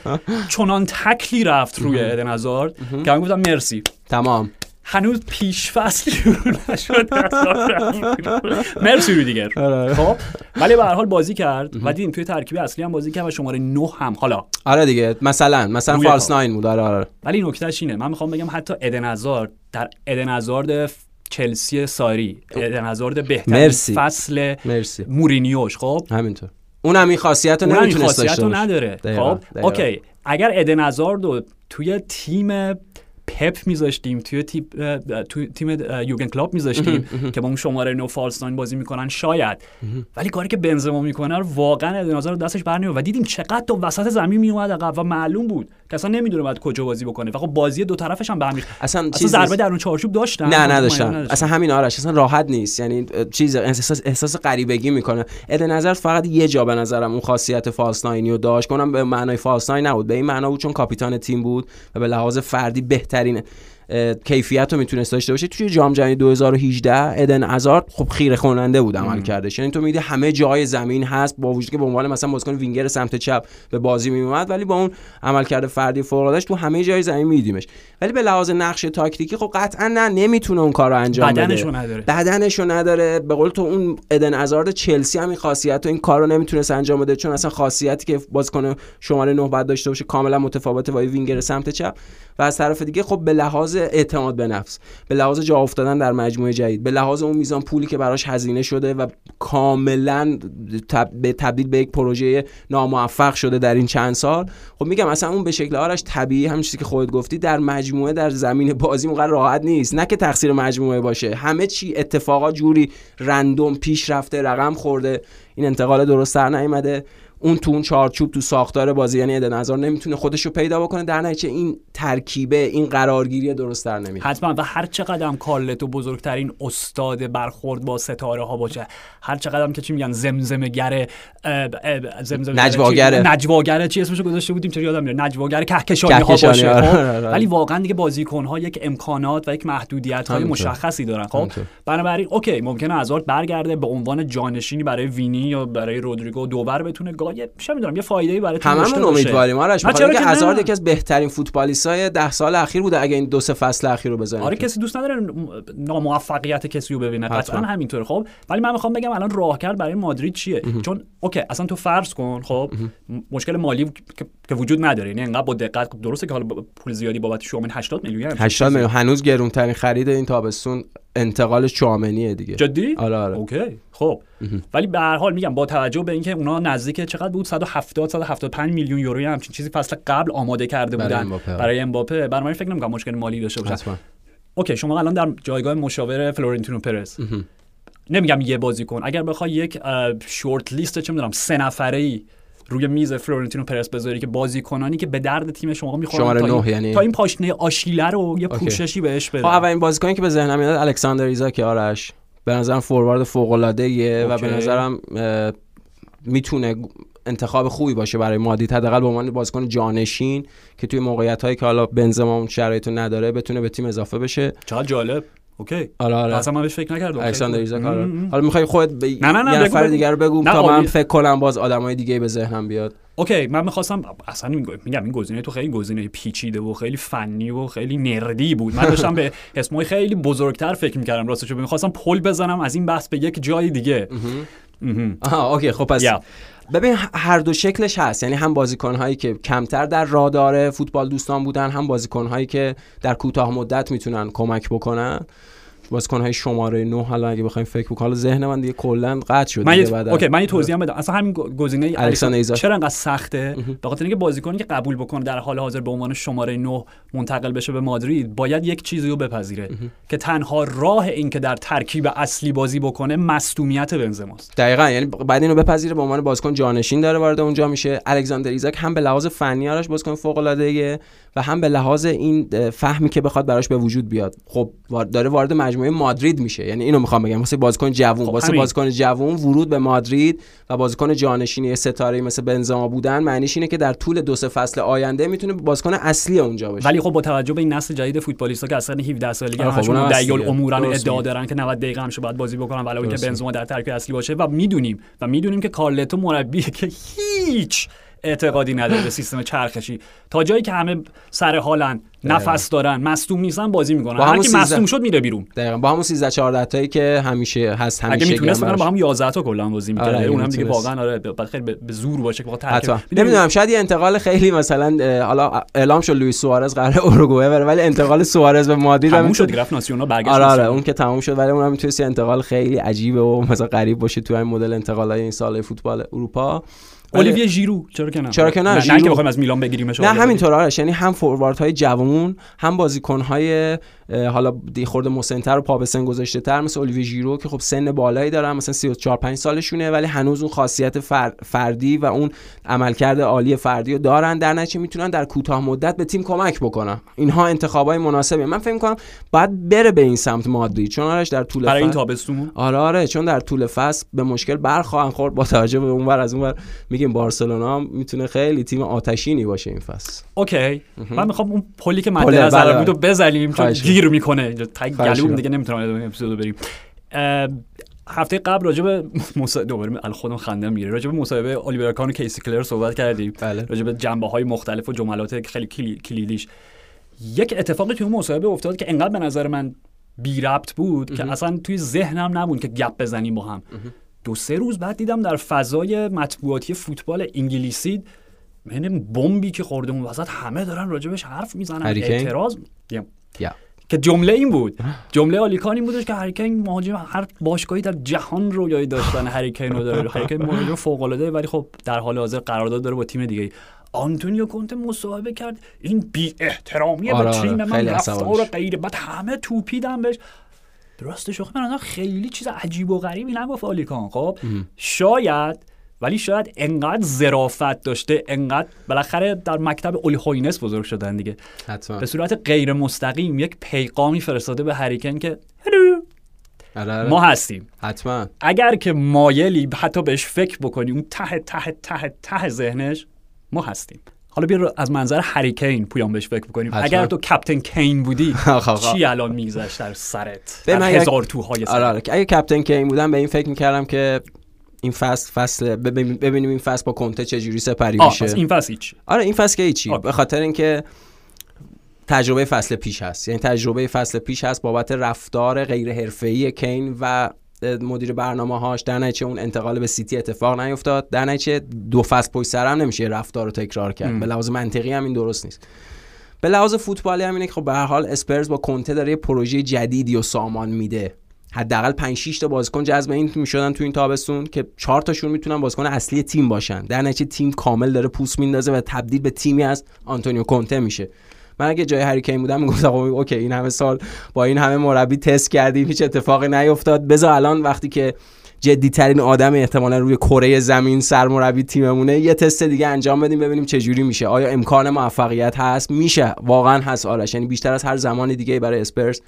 چنان تکلی رفت روی ادن هازارد که من گفتم مرسی. تمام. هنوز پیش فصل شروع نشد مرسی دیگر. آره. خب ولی به هر حال بازی کرد و دیدیم توی ترکیب اصلی هم بازی کرد و شماره 9 هم. حالا. آره دیگه مثلا مثلا فالس کار. ناین بود. آره آره. ولی نکتهش اینه. من می‌خوام بگم حتی ادن هازارد در ادن هازارد چلسی ساری. ادن هازارد بهترین مرسی. فصل مرسی. مورینیوش. خب. همینطور. اونم این خاصیت رو نمی‌تونست داشته نداره. خب. اوکی. اگر ادن هازارد توی تیم پپ میذاشتیم توی تیم توی تیم یورگن کلاپ میذاشتیم که با اون شماره نو false nine بازی می‌کنن شاید. ولی کاری که بنزما می‌کنه رو واقعا ادن هازارد دستش برنمیاد و دیدیم چقدر تا وسط زمین میومد عقب و معلوم بود. که اصلا نمی‌دونه بعد کجا بازی بکنه. و خب بازی دو طرفش هم به هم. اصلا اصلا چیز ضربه. در اون چارچوب داشتن؟ نه مطمئن نداشتن. اصلا همین آرش اصلا راحت نیست. یعنی چیز احساس احساس غریبگی می‌کنه. اد نظر فقط یه جا به نظرم اون خاصیت false nine ی رو داشت. کنم به معنای false nine نبود. به این معنا بود چون کاپیتان تیم بود و به لحاظ فردی بهترین اه، کیفیت رو می‌تونست داشته باشه. توی جام جهانی 2018 ادن ازارد خب خیره کننده بود عمل کردش. یعنی تو میدی همه جای زمین هست با وجودی که به عنوان مثلا بازیکن وینگر سمت چپ به بازی میومد ولی با اون عملکرد فردی فوق تو همه جای زمین میدیمش. ولی به لحاظ نقش تاکتیکی خب قطعا نه نمی‌تونه اون کار رو انجام بده. بدنشو نداره. بدنشو نداره. به قول تو اون ادن ازارد چلسی هم این خاصیت و این کار رو نمی‌تونست انجام بده چون اصلا خاصیتی که بازیکن شماره 9 باید داشته باشه کاملا متفاوته با وینگر سمت چپ. و از طرف دیگه خب به لحاظ اعتماد به نفس به لحاظ جا افتادن در مجموعه جدید به لحاظ اون میزان پولی که براش هزینه شده و کاملا. به تبدیل به یک پروژه ناموفق شده در این چند سال. خب میگم اصلا اون به شکل آرش طبیعی همین چیزی که خودت گفتی در مجموعه در زمین بازی موقع راحت نیست. نه که تقصیر مجموعه باشه. همه چی اتفاقا جوری رندوم پیش رفته رقم خورده. این انتقال درست در نیامده اون تو اون چارچوب تو ساختار بازی یعنی ادن هازارد نمی‌تونه خودش رو پیدا بکنه در نتیجه این ترکیبه این قرارگیری درست در نمیاد حتما و هر چقدر هم کارلتو بزرگترین استاد برخورد با ستاره ها باشه هر چقدر هم که چی میگن زمزمه گره زمزمه نجواگره. نجواگره چی اسمشو گذاشته بودیم چرا یادم میاد نجواگر کهکشانی ها باشه آره، خب؟ آره، آره. ولی واقعا دیگه بازیکن ها یک امکانات و یک محدودیت های. مشخصی دارن خب. بنابراین اوکی ممکنه هازارد برگرده به عنوان جانشینی برای وینی یا برای رودریگو دوبر بتونه یه چه می‌دونم یه فایده‌ای برای تیم داشته هممون. امیدواریم. آرش چرا که نه؟ هازارد یکی از بهترین فوتبالیستای ده سال اخیر بوده اگه این دو سه فصل اخیر رو بزنیم آره کسی دوست نداره ناموفقیت کسی رو ببینه. قطعا. همینطوره خب؟ ولی من می‌خوام بگم الان راهکرد برای مادرید چیه؟ چون OK اصلا تو فرض کن خب؟ مشکل مالی که- که وجود نداره. یعنی انقدر با دقت درسته که حالا پول زیادی بابت شوامنی 80 میلیون همچین 80 چیزی. میلیون. هنوز گرونترین خرید این تابستون انتقالش شوامنیه دیگه. جدی؟ آره آره. OK. خب. ولی به هر حال میگم با توجه به اینکه اونا نزدیک چقدر بود؟ 170 175 میلیون یورو همچین چیزی فصل قبل آماده کرده برای بودن. امباپه. برای امباپه. برای فکر نمی‌کنم مشکل مالی داشته حتما. OK شما الان در جایگاه مشاور فلورنتینو پرز نمیگم یه بازیکن. اگر بخوای یک shortlist چه می‌دونم سه نفره ای روی میز فلورنتینو پرز بذاری که بازیکنانی که به درد تیم شما می‌خورن شماره تا, این- یعنی؟ تا این پاشنه آشیله رو یه OK. پوششی بهش بده اولین بازیکنی که به ذهنم میاد الکساندر ایزاک آرش به نظرم فوروارد فوق العاده و. به نظرم می‌تونه انتخاب خوبی باشه برای مادرید حداقل به عنوان بازیکن جانشین که توی موقعیت هایی که حالا بنزما اون شرایط رو نداره بتونه به تیم اضافه بشه چقدر جالب اوکی آره آره اصلا من بهش فکر نکردم الکساندر ایزاک. آره. حالا می‌خوای خودت به نه، نه، نه، یه نفر. دیگر رو بگو تا من عالی. فکر کنم باز آدمای دیگه به ذهنم بیاد اوکی من می‌خواستم اصلا میگم این گزینه تو خیلی گزینه پیچیده و خیلی فنی و خیلی نردی بود من داشتم به اسمای خیلی بزرگتر فکر می‌کردم راستش می‌خواستم پل بزنم از این بحث به یک جای دیگه. آها اوکی خب پس. ببین هر دو شکلش هست یعنی هم بازیکن هایی که کمتر در رادار فوتبال دوستان بودن هم بازیکن هایی که در کوتاه مدت می‌تونن کمک بکنن بازیکن های شماره 9 حالا اگه بخوایم فکر بکنیم حالا ذهن من دیگه کلا قطع شد من یه بعد اوکی من یه توضیح هم بدم. اصلا همین گزینه الکساندر. چرا انقدر سخته؟ به خاطر اینکه بازیکنی که قبول بکنه در حال حاضر به عنوان شماره 9 منتقل بشه به مادرید باید یک چیزی رو بپذیره که تنها راه این که در ترکیب اصلی بازی بکنه مصدومیت بنزماست دقیقا یعنی بعد اینو بپذیره به عنوان بازیکن جانشین داره وارد اونجا میشه. الکساندر ایزاک هم به لحاظ فنی آرش بازیکن فوق العاده و هم به لحاظ این فهمی که بخواد براش به وجود بیاد. خب داره وارد مجموعه مادرید میشه یعنی اینو می‌خوام بگم واسه بازیکن جوون خب واسه. بازیکن جوون ورود به مادرید و بازیکن جانشینی ستاره مثل بنزما بودن معنیش اینه که در طول دو سه فصل آینده می‌تونه بازیکن اصلی اونجا باشه ولی خب با توجه به این نسل جدید فوتبالیستا که اصلا 17 سالگی آره خب، و درست ادعا. دارن که 90 دقیقه همشو باید بازی بکنن ولی درسته. بنزما در ترکیب اصلی باشه و می‌دونیم و می‌دونیم که کارلتو مربی که هیچ اعتقادی نداره به سیستم چرخشی. تا جایی که همه سر حالن نفس دارن مصدوم نیستن بازی می‌کنن. با هر کی 13 مصدوم شد میره بیرون. دقیقا. با همون 13 14 تایی که همیشه هست همیشه اگه می‌تونست با. هم 11 تا کلا بازی می‌کرد. آره، اگه اون هم دیگه. واقعا آره خیلی به زور باشه که ترکیب- نمی‌دونم شاید یه انتقال خیلی مثلا حالا اعلام شد لوئیس سوارز قرار اوروگوئه بره ولی انتقال سوارز به مادرید هم میتونه- شد گرفت ناسیونال برگشت آره آره. اون که تموم شد ولی اون هم می‌تونست انتقال خیلی عجیبه و مثلا غریب باشه تو این مدل انتقالای این سال فوتبال اروپا. اولیویه ژیرو چرا که نه چرا که نه، نه, نه. که بخوایم از میلان بگیریمش نه آره. همینطور آرش یعنی هم فورواردهای جوان هم بازیکنهای حالا دی خورده مسنتر و پا به سن گذاشته تر مثل اولیوی ژیرو که خب سن بالایی دارن مثلا 34 5 سالشونه ولی هنوز اون خاصیت فر- فردی و اون عملکرد عالی فردی رو دارن در نتیجه می‌تونن در کوتاه مدت به تیم کمک بکنن. اینها انتخابای مناسبی من فکر می‌کنم باید بره به این سمت مادرید چون آرش در طول برای این تابستون؟ آره آره چون در طول فصل به مشکل برخواهن خورد. با توجه به اونور از اونور میگیم بارسلونا می‌تونه خیلی تیم آتشینی باشه این فصل. اوکی. من می‌خوام اون پلی که مد نظر بله، بود رو بزنیم چون گیر می‌کنه. اینجا تا گلوم. دیگه نمی‌تونم ادامه اپیزودو بریم. هفته قبل راجع به. <laughs> دوباره خودم خندم می‌گیره. راجع به مصاحبه الیور کان و کیسی کلر صحبت کردیم. بله. راجع به جنبه های مختلف و جملات خیلی کلی... کلیدیش. یک اتفاقی توی اون مصاحبه افتاد که انقدر به نظر من بی ربط بود که اصلا توی ذهنم نبود که گپ بزنیم با هم. دو سه روز بعد دیدم در فضای مطبوعاتی فوتبال انگلیسی من بمبی که خورده اون وسط همه دارن راجبش حرف می‌زنن؟ اعتراض یا که جمله این بود. جمله آلیکان این بودش که هریکین مهاجم هر باشگاهی در جهان رویایی داشتن هریکین رو داره. هریکین مهاجم فوق العاده ولی خب در حال حاضر قرارداد داره با تیم دیگه آنتونیو کونته مصاحبه کرد. این بی احترامی آره، به آره، تیم من رفتار. غیر بعد همه توپیدن بهش. شوخی من خیلی چیز عجیب و غریبی نگفت آلیکان خب؟ شاید ولی شاید انقدر ظرافت داشته انقدر بالاخره در مکتب اولی هوینس بزرگ شدن دیگه. حتما. به صورت غیر مستقیم یک پیغامی فرستاده به هریکن که هلو. آره، آره. ما هستیم. حتما. اگر که مایلی حتی بهش فکر بکنی اون ته ته ته ته ذهنش ما هستیم. حالا بیا از منظر هریکین پویان بهش فکر بکنیم. حتما. اگر تو کپتین کین بودی. <laughs> چی الان میگذشت در سرت؟ در هزار توهای آره سرت. آره اگه کپتن کین بودم به این فکر می‌کردم که این فصل فصل ببین- ببینیم این فصل با کنته چجوری سپری آه میشه. این فصل هیچ آره این فصل که هیچی. به خاطر اینکه تجربه فصل پیش هست. یعنی تجربه فصل پیش هست بابت رفتار غیر حرفه‌ای کین و مدیر برنامه هاش در نتیجه اون انتقال به سیتی اتفاق نیفتاد. در نتیجه دو فصل پشت سر هم نمیشه رفتار رو تکرار کرد. به لحاظ منطقی هم این درست نیست. به لحاظ فوتبالی هم اینه که خب به هر حال اسپرز با کنته داره یه پروژه جدیدی و سامان میده. حداقل 5 6 تا بازیکن جذب این می‌شدن تو این تابستون که 4 تاشون می‌تونن بازیکن اصلی تیم باشن. در نتیجه تیم کامل داره پوست میندازه و تبدیل به تیمی از آنتونیو کنته میشه. من اگه جای هری کین بودم می‌گفتم آقا okay این همه سال با این همه مربی تست کردیم هیچ اتفاقی نیفتاد. بذار الان وقتی که جدی ترین آدم احتمالا روی کره زمین سرمربی تیممونه یه تست دیگه انجام بدیم ببینیم چه جوری میشه. آیا امکان موفقیت هست؟ میشه. واقعا هست آرش. یعنی بیشتر از هر زمان دیگه برای اسپرز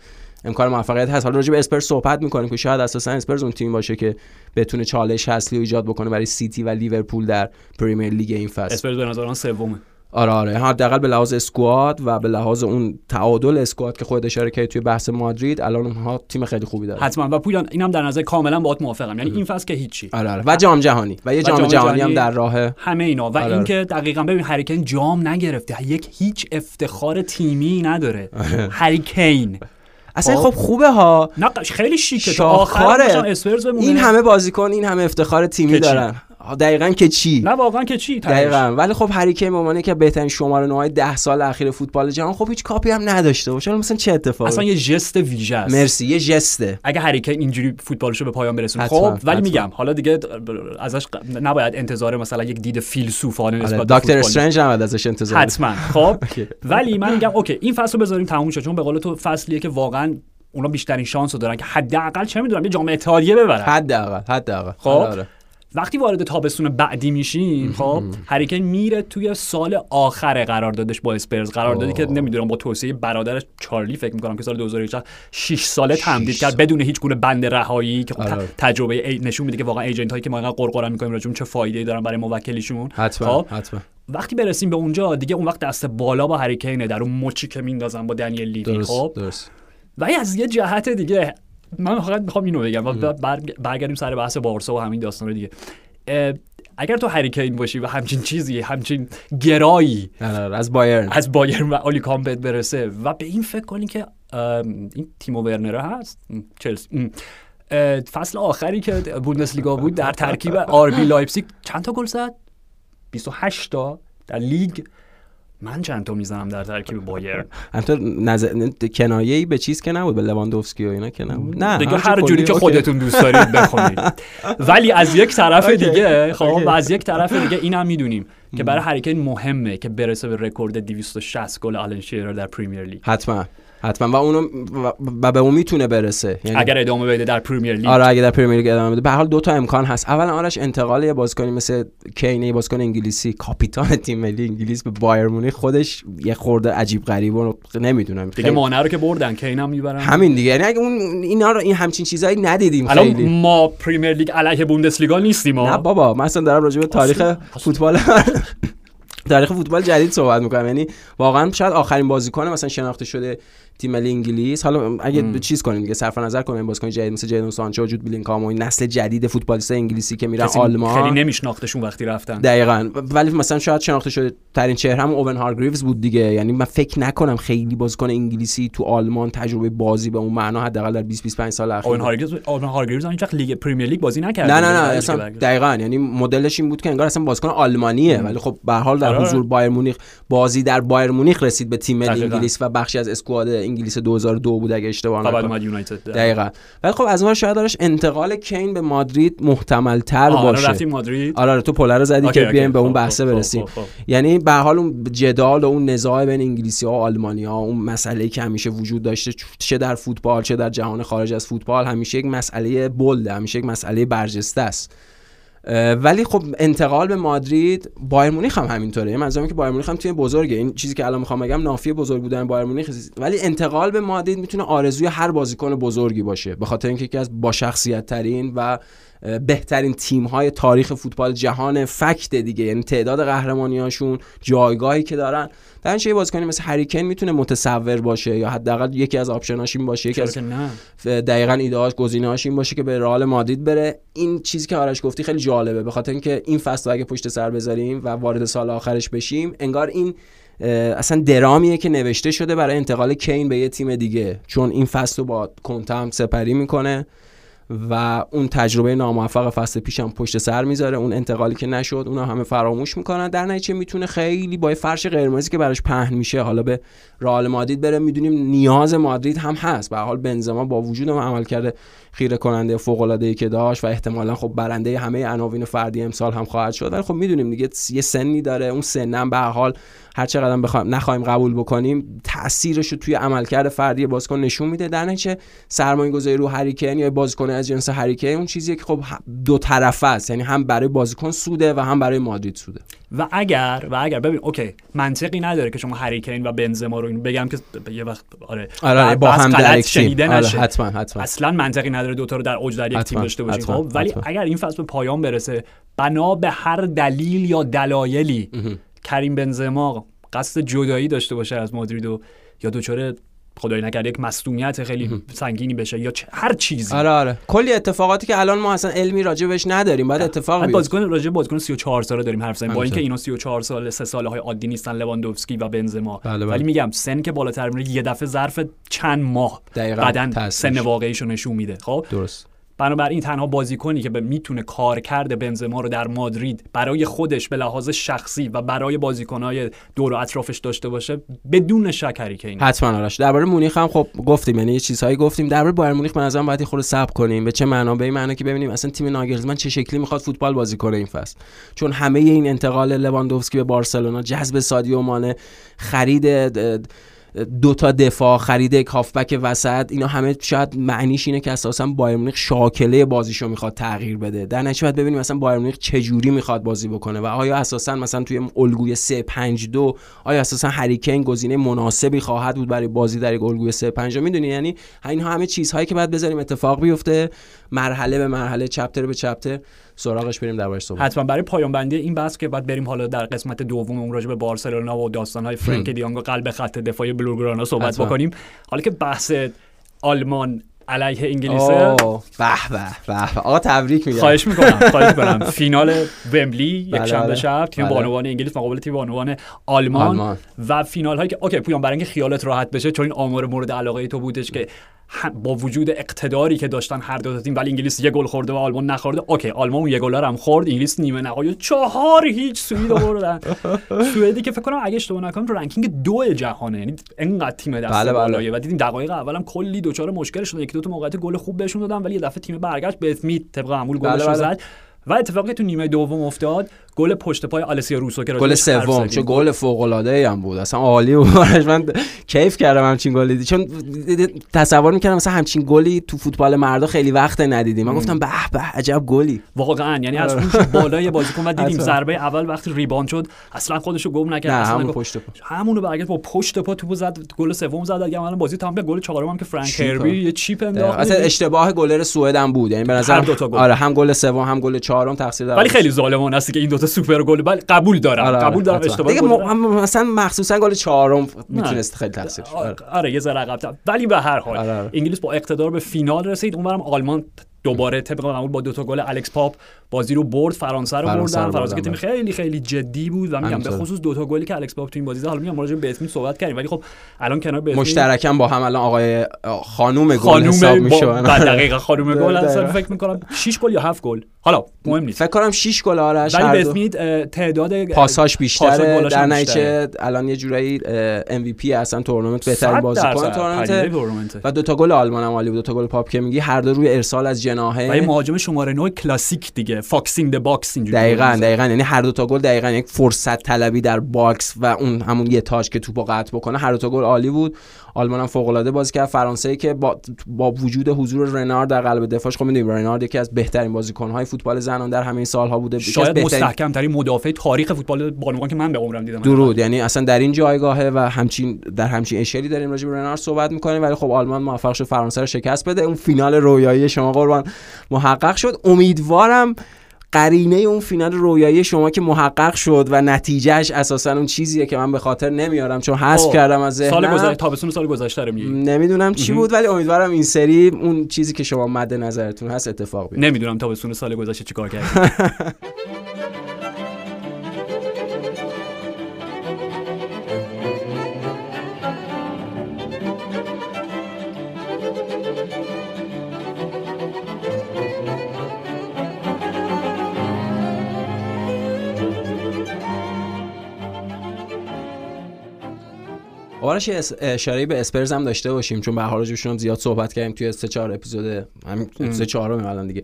امکان موفقیت هست. حالا راجع به اسپرز صحبت می‌کنیم که شاید اساسا اسپرز اون تیم باشه که بتونه چالش اصلی رو ایجاد بکنه برای سیتی و لیورپول در پریمیر لیگ این فصل. اسپرز به نظر من سومه. آره آره. حداقل به لحاظ squad و به لحاظ اون تعادل squad که خود اشاره کردی توی بحث مادرید الان اونها تیم خیلی خوبی دارن. حتما. و پویان اینم در نظر کاملا باهات موافقم. یعنی این فصل که هیچی. آره آره. و جام جهانی. و یه جام جام جهانی هم جهانی در راه همه اینا. و آره. اینکه دقیقا ببین هری کین جام نگرفته. یک هیچ افتخار تیمی نداره. هریکین. اصلا خب. خب خوبه ها نه خیلی شیکه. آخر باشن اسپرز بمونه این همه بازیکن این همه افتخار تیمی؟ دارن دقیقا که چی؟ نه واقعا که چی؟ تهش؟ دقیقا. ولی خب هری کین به که بهترین شماره نوهای ده سال اخیر فوتبال جهان خب هیچ کاپی هم نداشته باشه. مثلا چه اتفاقی؟ اصلا یه جست ویژه است. مرسی یه جسته. اگه هریکین اینجوری فوتبالشو به پایان برسونه. خب ولی حتما. میگم حالا دیگه ازش نباید انتظار مثلا یک دید فیلسوفانه آره، نسبت به دکتر استرنج هم ازش انتظار. حتما. خب <laughs> ولی من میگم اوکی این فصل رو بذاریم تموم شه چون به قول تو فصلیه که واقعا اونا بیشترین شانس رو دارن. که حداقل چه می‌دونم یه جام اتحادیه ببرن. حداقل حداقل. خب. وقتی وارد تابستون بعدی میشیم خب هریکن میره توی سال آخر قراردادش با اسپرز قراردادی که. نمی‌دونم با توسعه برادرش چارلی فکر می‌کنم که سال 2018 6 ساله تمدید کرد. بدون هیچ گونه بند رهایی که خب آره. تجربه ای- نشون میده که واقعا ایجنت هایی که ما اینقدر قرقرا می‌کنیم راجعون چه فایده دارن برای موکلیشون حتما خب حتما وقتی برسیم به اونجا دیگه اون وقت دست بالا با هریکینه در اون مچی که میندازن با دنیل لیوی خب درست ولی از یه جهت دیگه من فقط می‌خوام اینو بگم. برگردیم سر بحث بارسا و همین داستان دیگه. اگر تو هریکین باشی و همچین چیزی همچین گرایی از بایرن. از بایرن و آلی کامپت برسه و به این فکر کنی که این تیمو ورنره هست؟ چلسی. فصل آخری که بوندسلیگا بود در ترکیب آربی لایپزیگ چند تا گل زد؟ 28 تا در لیگ. من چند تا می‌زنم در ترکیب بایرن منظور کنایه‌ای به چیز که نبود به لواندوفسکی و اینا که نبود نه دیگه هر جوری که. خودتون دوست دارید بخونید <laughs> ولی از یک طرف. دیگه خب. و از یک طرف دیگه اینم می‌دونیم که برای هری کین مهمه که برسه به رکورد 260 گل آلن شیرر در پریمیر لیگ حتما حتما. و اونو و- به اون می‌تونه برسه. یعنی اگر ادامه بده در پریمیر لیگ. آره اگه در پریمیر لیگ ادامه بده. به هر حال دو تا امکان هست. اولا آرش انتقال یه بازیکنی مثل کین یه بازیکن انگلیسی کاپیتان تیم ملی انگلیس به بایرن مونیخ خودش یه خورده عجیب غریب و نمی‌دونم. دیگه مانع رو که بردن کینم می‌برن. همین دیگه. یعنی اگه اون اینا رو این همچین چیزایی ندیدیم الان خیلی. ما پریمیر لیگ علیه بوندسلیگا نیستیم نه بابا من اصلا دارم راجع به تاریخ فوتبال <laughs> تاریخ فوتبال جدید صحبت می‌کنم. یعنی واقعا شاید آخرین بازیکن مثلا شناخته شده تیم ملی انگلیس حالا اگه م. چیز کنیم دیگه صرف نظر کنیم بازیکن جدید مثل جیدون سانچو و جود بلینگهام و این نسل جدید فوتبالیست انگلیسی که میرن کسی خیلی آلمان نمیشناختشون وقتی رفتن دقیقا ولی مثلا شاید شناخته شده ترین چهره هم اوون هارگریوز بود دیگه یعنی من فکر نکنم خیلی بازیکن انگلیسی تو آلمان تجربه بازی به اون معنا حداقل در 20 25 سال اخیر آون هارگریوز آون هارگریوز هیچ وقت لیگ پریمیر لیگ بازی نکرد نه نه نه. اصلا. دقیقا یعنی مدلش این بود که انگار اصلا بازیکن آلمانیه ولی خب به هر حال در آره. حضور بایرن مونیخ بازی در بایر مونیخ رسید به تیم ملی. انگلیس و بخشی از اسکواد انگلیس 2002 بود اگه اشتباه بعد نکنم. دقیقا. ولی خب از اون شاید داشت انتقال کین به مادرید محتمل تر آره باشه. رفتیم مادرید. آره آره تو پولر رو زدی که. بیایم به اون خب، بحثه خب، خب، برسیم. خب، خب. یعنی به حال اون جدال و اون نزاع بین انگلیسی ها و آلمانی ها اون مسئله که همیشه وجود داشته چه در فوتبال چه در جهان خارج از فوتبال همیشه یک مسئله بلده همیشه یک مسئله برجسته است. ولی خب انتقال به مادرید بایر مونیخ هم همینطوره. یه منظورم که بایر مونیخ هم تیم بزرگه. این چیزی که الان می‌خوام بگم نافی بزرگ بودن بایر مونیخ. ولی انتقال به مادرید می‌تونه آرزوی هر بازیکن بزرگی باشه. به خاطر اینکه یکی از با شخصیت ترین و بهترین تیم های تاریخ فوتبال جهان فکت دیگه. یعنی تعداد قهرمانی هاشون جایگاهی که دارن. در یه بازیکنی مثل هریکن می‌تونه متصور باشه یا حداقل یکی از آپشناش این باشه یکی از دقیقا ایدهاش گزینه‌هاش این باشه که به رئال مادرید بره. این چیزی که آرش گفتی خیلی جالبه به خاطر اینکه این فصل اگه پشت سر بذاریم و وارد سال آخرش بشیم انگار این اصلا درامیه که نوشته شده برای انتقال کین به یه تیم دیگه. چون این فصل رو با کنته هم سپری می‌کنه. و اون تجربه ناموفق فصل پیشم پشت سر می‌ذاره. اون انتقالی که نشد اونا همه فراموش می‌کنن. در نتیجه می‌تونه خیلی با فرش قرمزی که براش پهن میشه حالا به رئال مادرید بره می‌دونیم نیاز مادرید هم هست. به حال بنزما با وجود عمل کرده خیره کننده فوق العاده ای که داشت و احتمالا خب برنده همه عناوین فردی امسال هم خواهد شد. ولی خب می‌دونیم دیگه یه سنی داره. اون سنم به هر حال هر چقدر بخوایم نخوایم قبول بکنیم تاثیرش رو توی عملکرد فردی بازیکن نشون میده. در نتیجه سرمایه گذاری رو هریکن یا بازیکن از جنس هریکن اون چیزیه که خب دو طرفه است. یعنی هم برای بازیکن سوده و هم برای مادرید سوده. و اگر و اگر ببین اوکی منطقی نداره که شما هریکین و بنزما رو این بگم که یه وقت آره. آره با بحث هم در. شنیده آره نشه. حتما حتما. اصلا منطقی نداره دوتا رو در اوج در یک تیم داشته باشیم. حتما، خب ولی حتما. اگر این فصل به پایان برسه بنا به هر دلیل یا دلایلی کریم بنزما قصد جدایی داشته باشه از مادرید و یا دچار خدای نکرده یک مصدومیت خیلی سنگینی بشه یا چه- هر چیزی. آره آره. کلی اتفاقاتی که الان ما اصلا علمی راجبش نداریم بعد اتفاق بیفته. بازیکن راجع بازیکن 34 ساله داریم حرف زنیم با. اینکه اینا 34 سال سه ساله های عادی نیستن لواندوفسکی و بنزما. بله، بله. ولی میگم سن که بالاتر میره یه دفعه ظرف چند ماه دقیقاً بدن. سن واقعیشو نشون میده. خب؟ درست. بنابراین تنها بازیکنی که به می‌تونه کار کرده بنزما رو در مادرید برای خودش به لحاظ شخصی و برای بازیکنهای دور و اطرافش داشته باشه بدون شک کین حتما آرش. درباره مونیخ هم خب گفتیم یعنی چیزهایی گفتیم. درباره بایر مونیخ به نظرم باید خورده صبر کنیم. به چه معنا؟ به این معنا که ببینیم اصلا تیم ناگلزمن چه شکلی می‌خواد فوتبال بازی کنه این فصل. چون همه این انتقال لواندوفسکی به بارسلونا جذب سادیو مانه خرید دو تا دفاع خرید یک هافبک وسط اینا همه شاید معنیش اینه که اساسا بایر مونیخ شاکله بازیشو می‌خواد تغییر بده. در نتیجه باید ببینیم مثلا بایر مونیخ چه جوری می‌خواد بازی بکنه و آیا اساسا مثلا توی الگوی 3 5 2 آیا اساسا هریکین گزینه مناسبی خواهد بود برای بازی در الگوی 3 5 می‌دونی؟ یعنی اینها همه چیزهایی که باید بذاریم اتفاق بیفته مرحله به مرحله چپتر به چپتر. سراغش بریم دربارش صحبت حتما برای پایان بندی این بحث که بعد بریم حالا در قسمت دوم اون راجع به بارسلونا و داستانهای فرانک دیانگ و قلب خط دفاعی بلوگرانا صحبت حتما. بکنیم حالا که بحث آلمان علیه انگلیسه اوه، به به به. آقا تبریک میگم خواهش می‌کنم خواهش <laughs> می‌کنم فینال ومبلی یک بله، شنبه بله. شب تیم بله. بانوان انگلیس مقابل تیم بانوان آلمان, آلمان. و فینال هایی که اوکی پویان برای اینکه خیالت راحت بشه چون این آمار مورد علاقه تو بودش که با وجود اقتداری که داشتن هر دو تیم ولی انگلیس یه گل خورده و آلمان نخورده. okay آلمان اون یه گل هم خورد انگلیس نیمه نهایی چهار هیچ سوئد رو بردن <laughs> سوئدی که فکر کنم اگه اشتباه نکنم تو ranking دو جهانه یعنی انقدر تیم دست بله، بله. بالایه. و دیدیم دقایق اولم کلی دچار مشکل شدن. یکی دو تا موقعیت گل خوب بهشون دادن ولی یه دفعه تیم برگشت به اسمیت طبق معمول بله، گلش بله. زد. و اتفاقی تو نیمه دوم افتاد. گل پشت پای آلسیو روسو که گل سوم. چه گل فوق العاده هم بود اصلا عالی بود. <laughs> من کیف کردم همچین گلی دید. چون تصور می‌کردم مثلا همچین گلی تو فوتبال مردا خیلی وقت ندیدیم من گفتم به به عجب گلی واقعا یعنی از روش بالای بازیکن و <laughs> دیدیم. ضربه اول وقتی rebound شد اصلا خودشو گم نکرد اصلا همون پشت پا همونو برگشت با پشت پا توپو زد گل سوم زد دیگه الان بازی تمام. گل چهارم هم که فرن کربی. یه chip. انداخت اصلا اشتباه گلر سوئد هم بود یعنی به نظر هر دوتا گل. آره هم گل سوم هم گل چهارم تقصیر داره ولی خیلی ظالمانه است که این دوتا سوپر گل ولی قبول دارم آره، آره، قبول دارم. اشتباه دیگه م- مثلا مخصوصا گل چهارم می‌تونست خیلی تاثیر آره, آره یه ذره عقب‌تر. ولی به هر حال آره، آره. انگلیس با اقتدار به فینال رسید. اونورم آلمان دوباره طبق معمول با دوتا گل الکس پاپ بازی رو برد فرانسه رو بردن. فرانسه که تیم خیلی خیلی جدی بود و میگم به. خصوص دوتا گلی که الکس پاپ تو این بازی زد. حالا میگم راجع به اسمی صحبت کردیم ولی خب الان کنار به مشترکم با هم الان آقای خانوم گل حساب میشه بعد دقیقا خانوم <laughs> گل. هستن. فکر می‌کنم 6 گل یا 7 گل. حالا مهم نیست. فکر کنم 6 گل آرش ولی به دو. اسمیت تعداد پاساش بیشتره. در نتیجه الان یه جورایی MVP اصلا تورنمنت بهترین 100 بازیکن تورنمنت. و دو تا گل آلمان هم عالی بود. دو تا گل پوپ که میگی هر دو روی ارسال از و یه جناحه مهاجم شماره 9 کلاسیک دیگه. fox in the box اینجوری دقیقا. دقیقا. یعنی هر دو تا گل دقیقا یک فرصت طلبی در box و اون همون یه touch که توپو قطع بکنه. هر دو تا گل عالی بود. آلمان هم فوق العاده بازی کرد. فرانسه که با, با وجود حضور رنارد در قلب دفاعش خب می‌دونیم رنارد یکی از بهترین بازیکن‌های فوتبال زنان در همه این سالها بوده. شاید بهترین- مستحکم ترین مدافع تاریخ فوتبال بانوان که من به عمرم دیدم. درود. یعنی اصلا در این جایگاهه و همچین در همچین اشلی داریم راجع به رنار صحبت می‌کنیم. ولی خب آلمان موفق شد فرانسه رو شکست بده. اون فینال رویایی شما قربان محقق شد. امیدوارم قرینه اون فینال رویایی شما که محقق شد و نتیجهش اساسا اون چیزیه که من به خاطر نمیارم چون حذف آه، کردم از سال ذهنم. گذشته تابستون سال گذشته رو میگی نمی‌دونم چی بود ولی امیدوارم این سری اون چیزی که شما مد نظرتون هست اتفاق بیفته. نمی‌دونم تابستون سال گذشته چیکار کردی <laughs> اس- اشاره به اسپرز هم داشته باشیم چون به هر زیاد صحبت کردیم توی سه چهار اپیزود همین سه چهارم الان دیگه.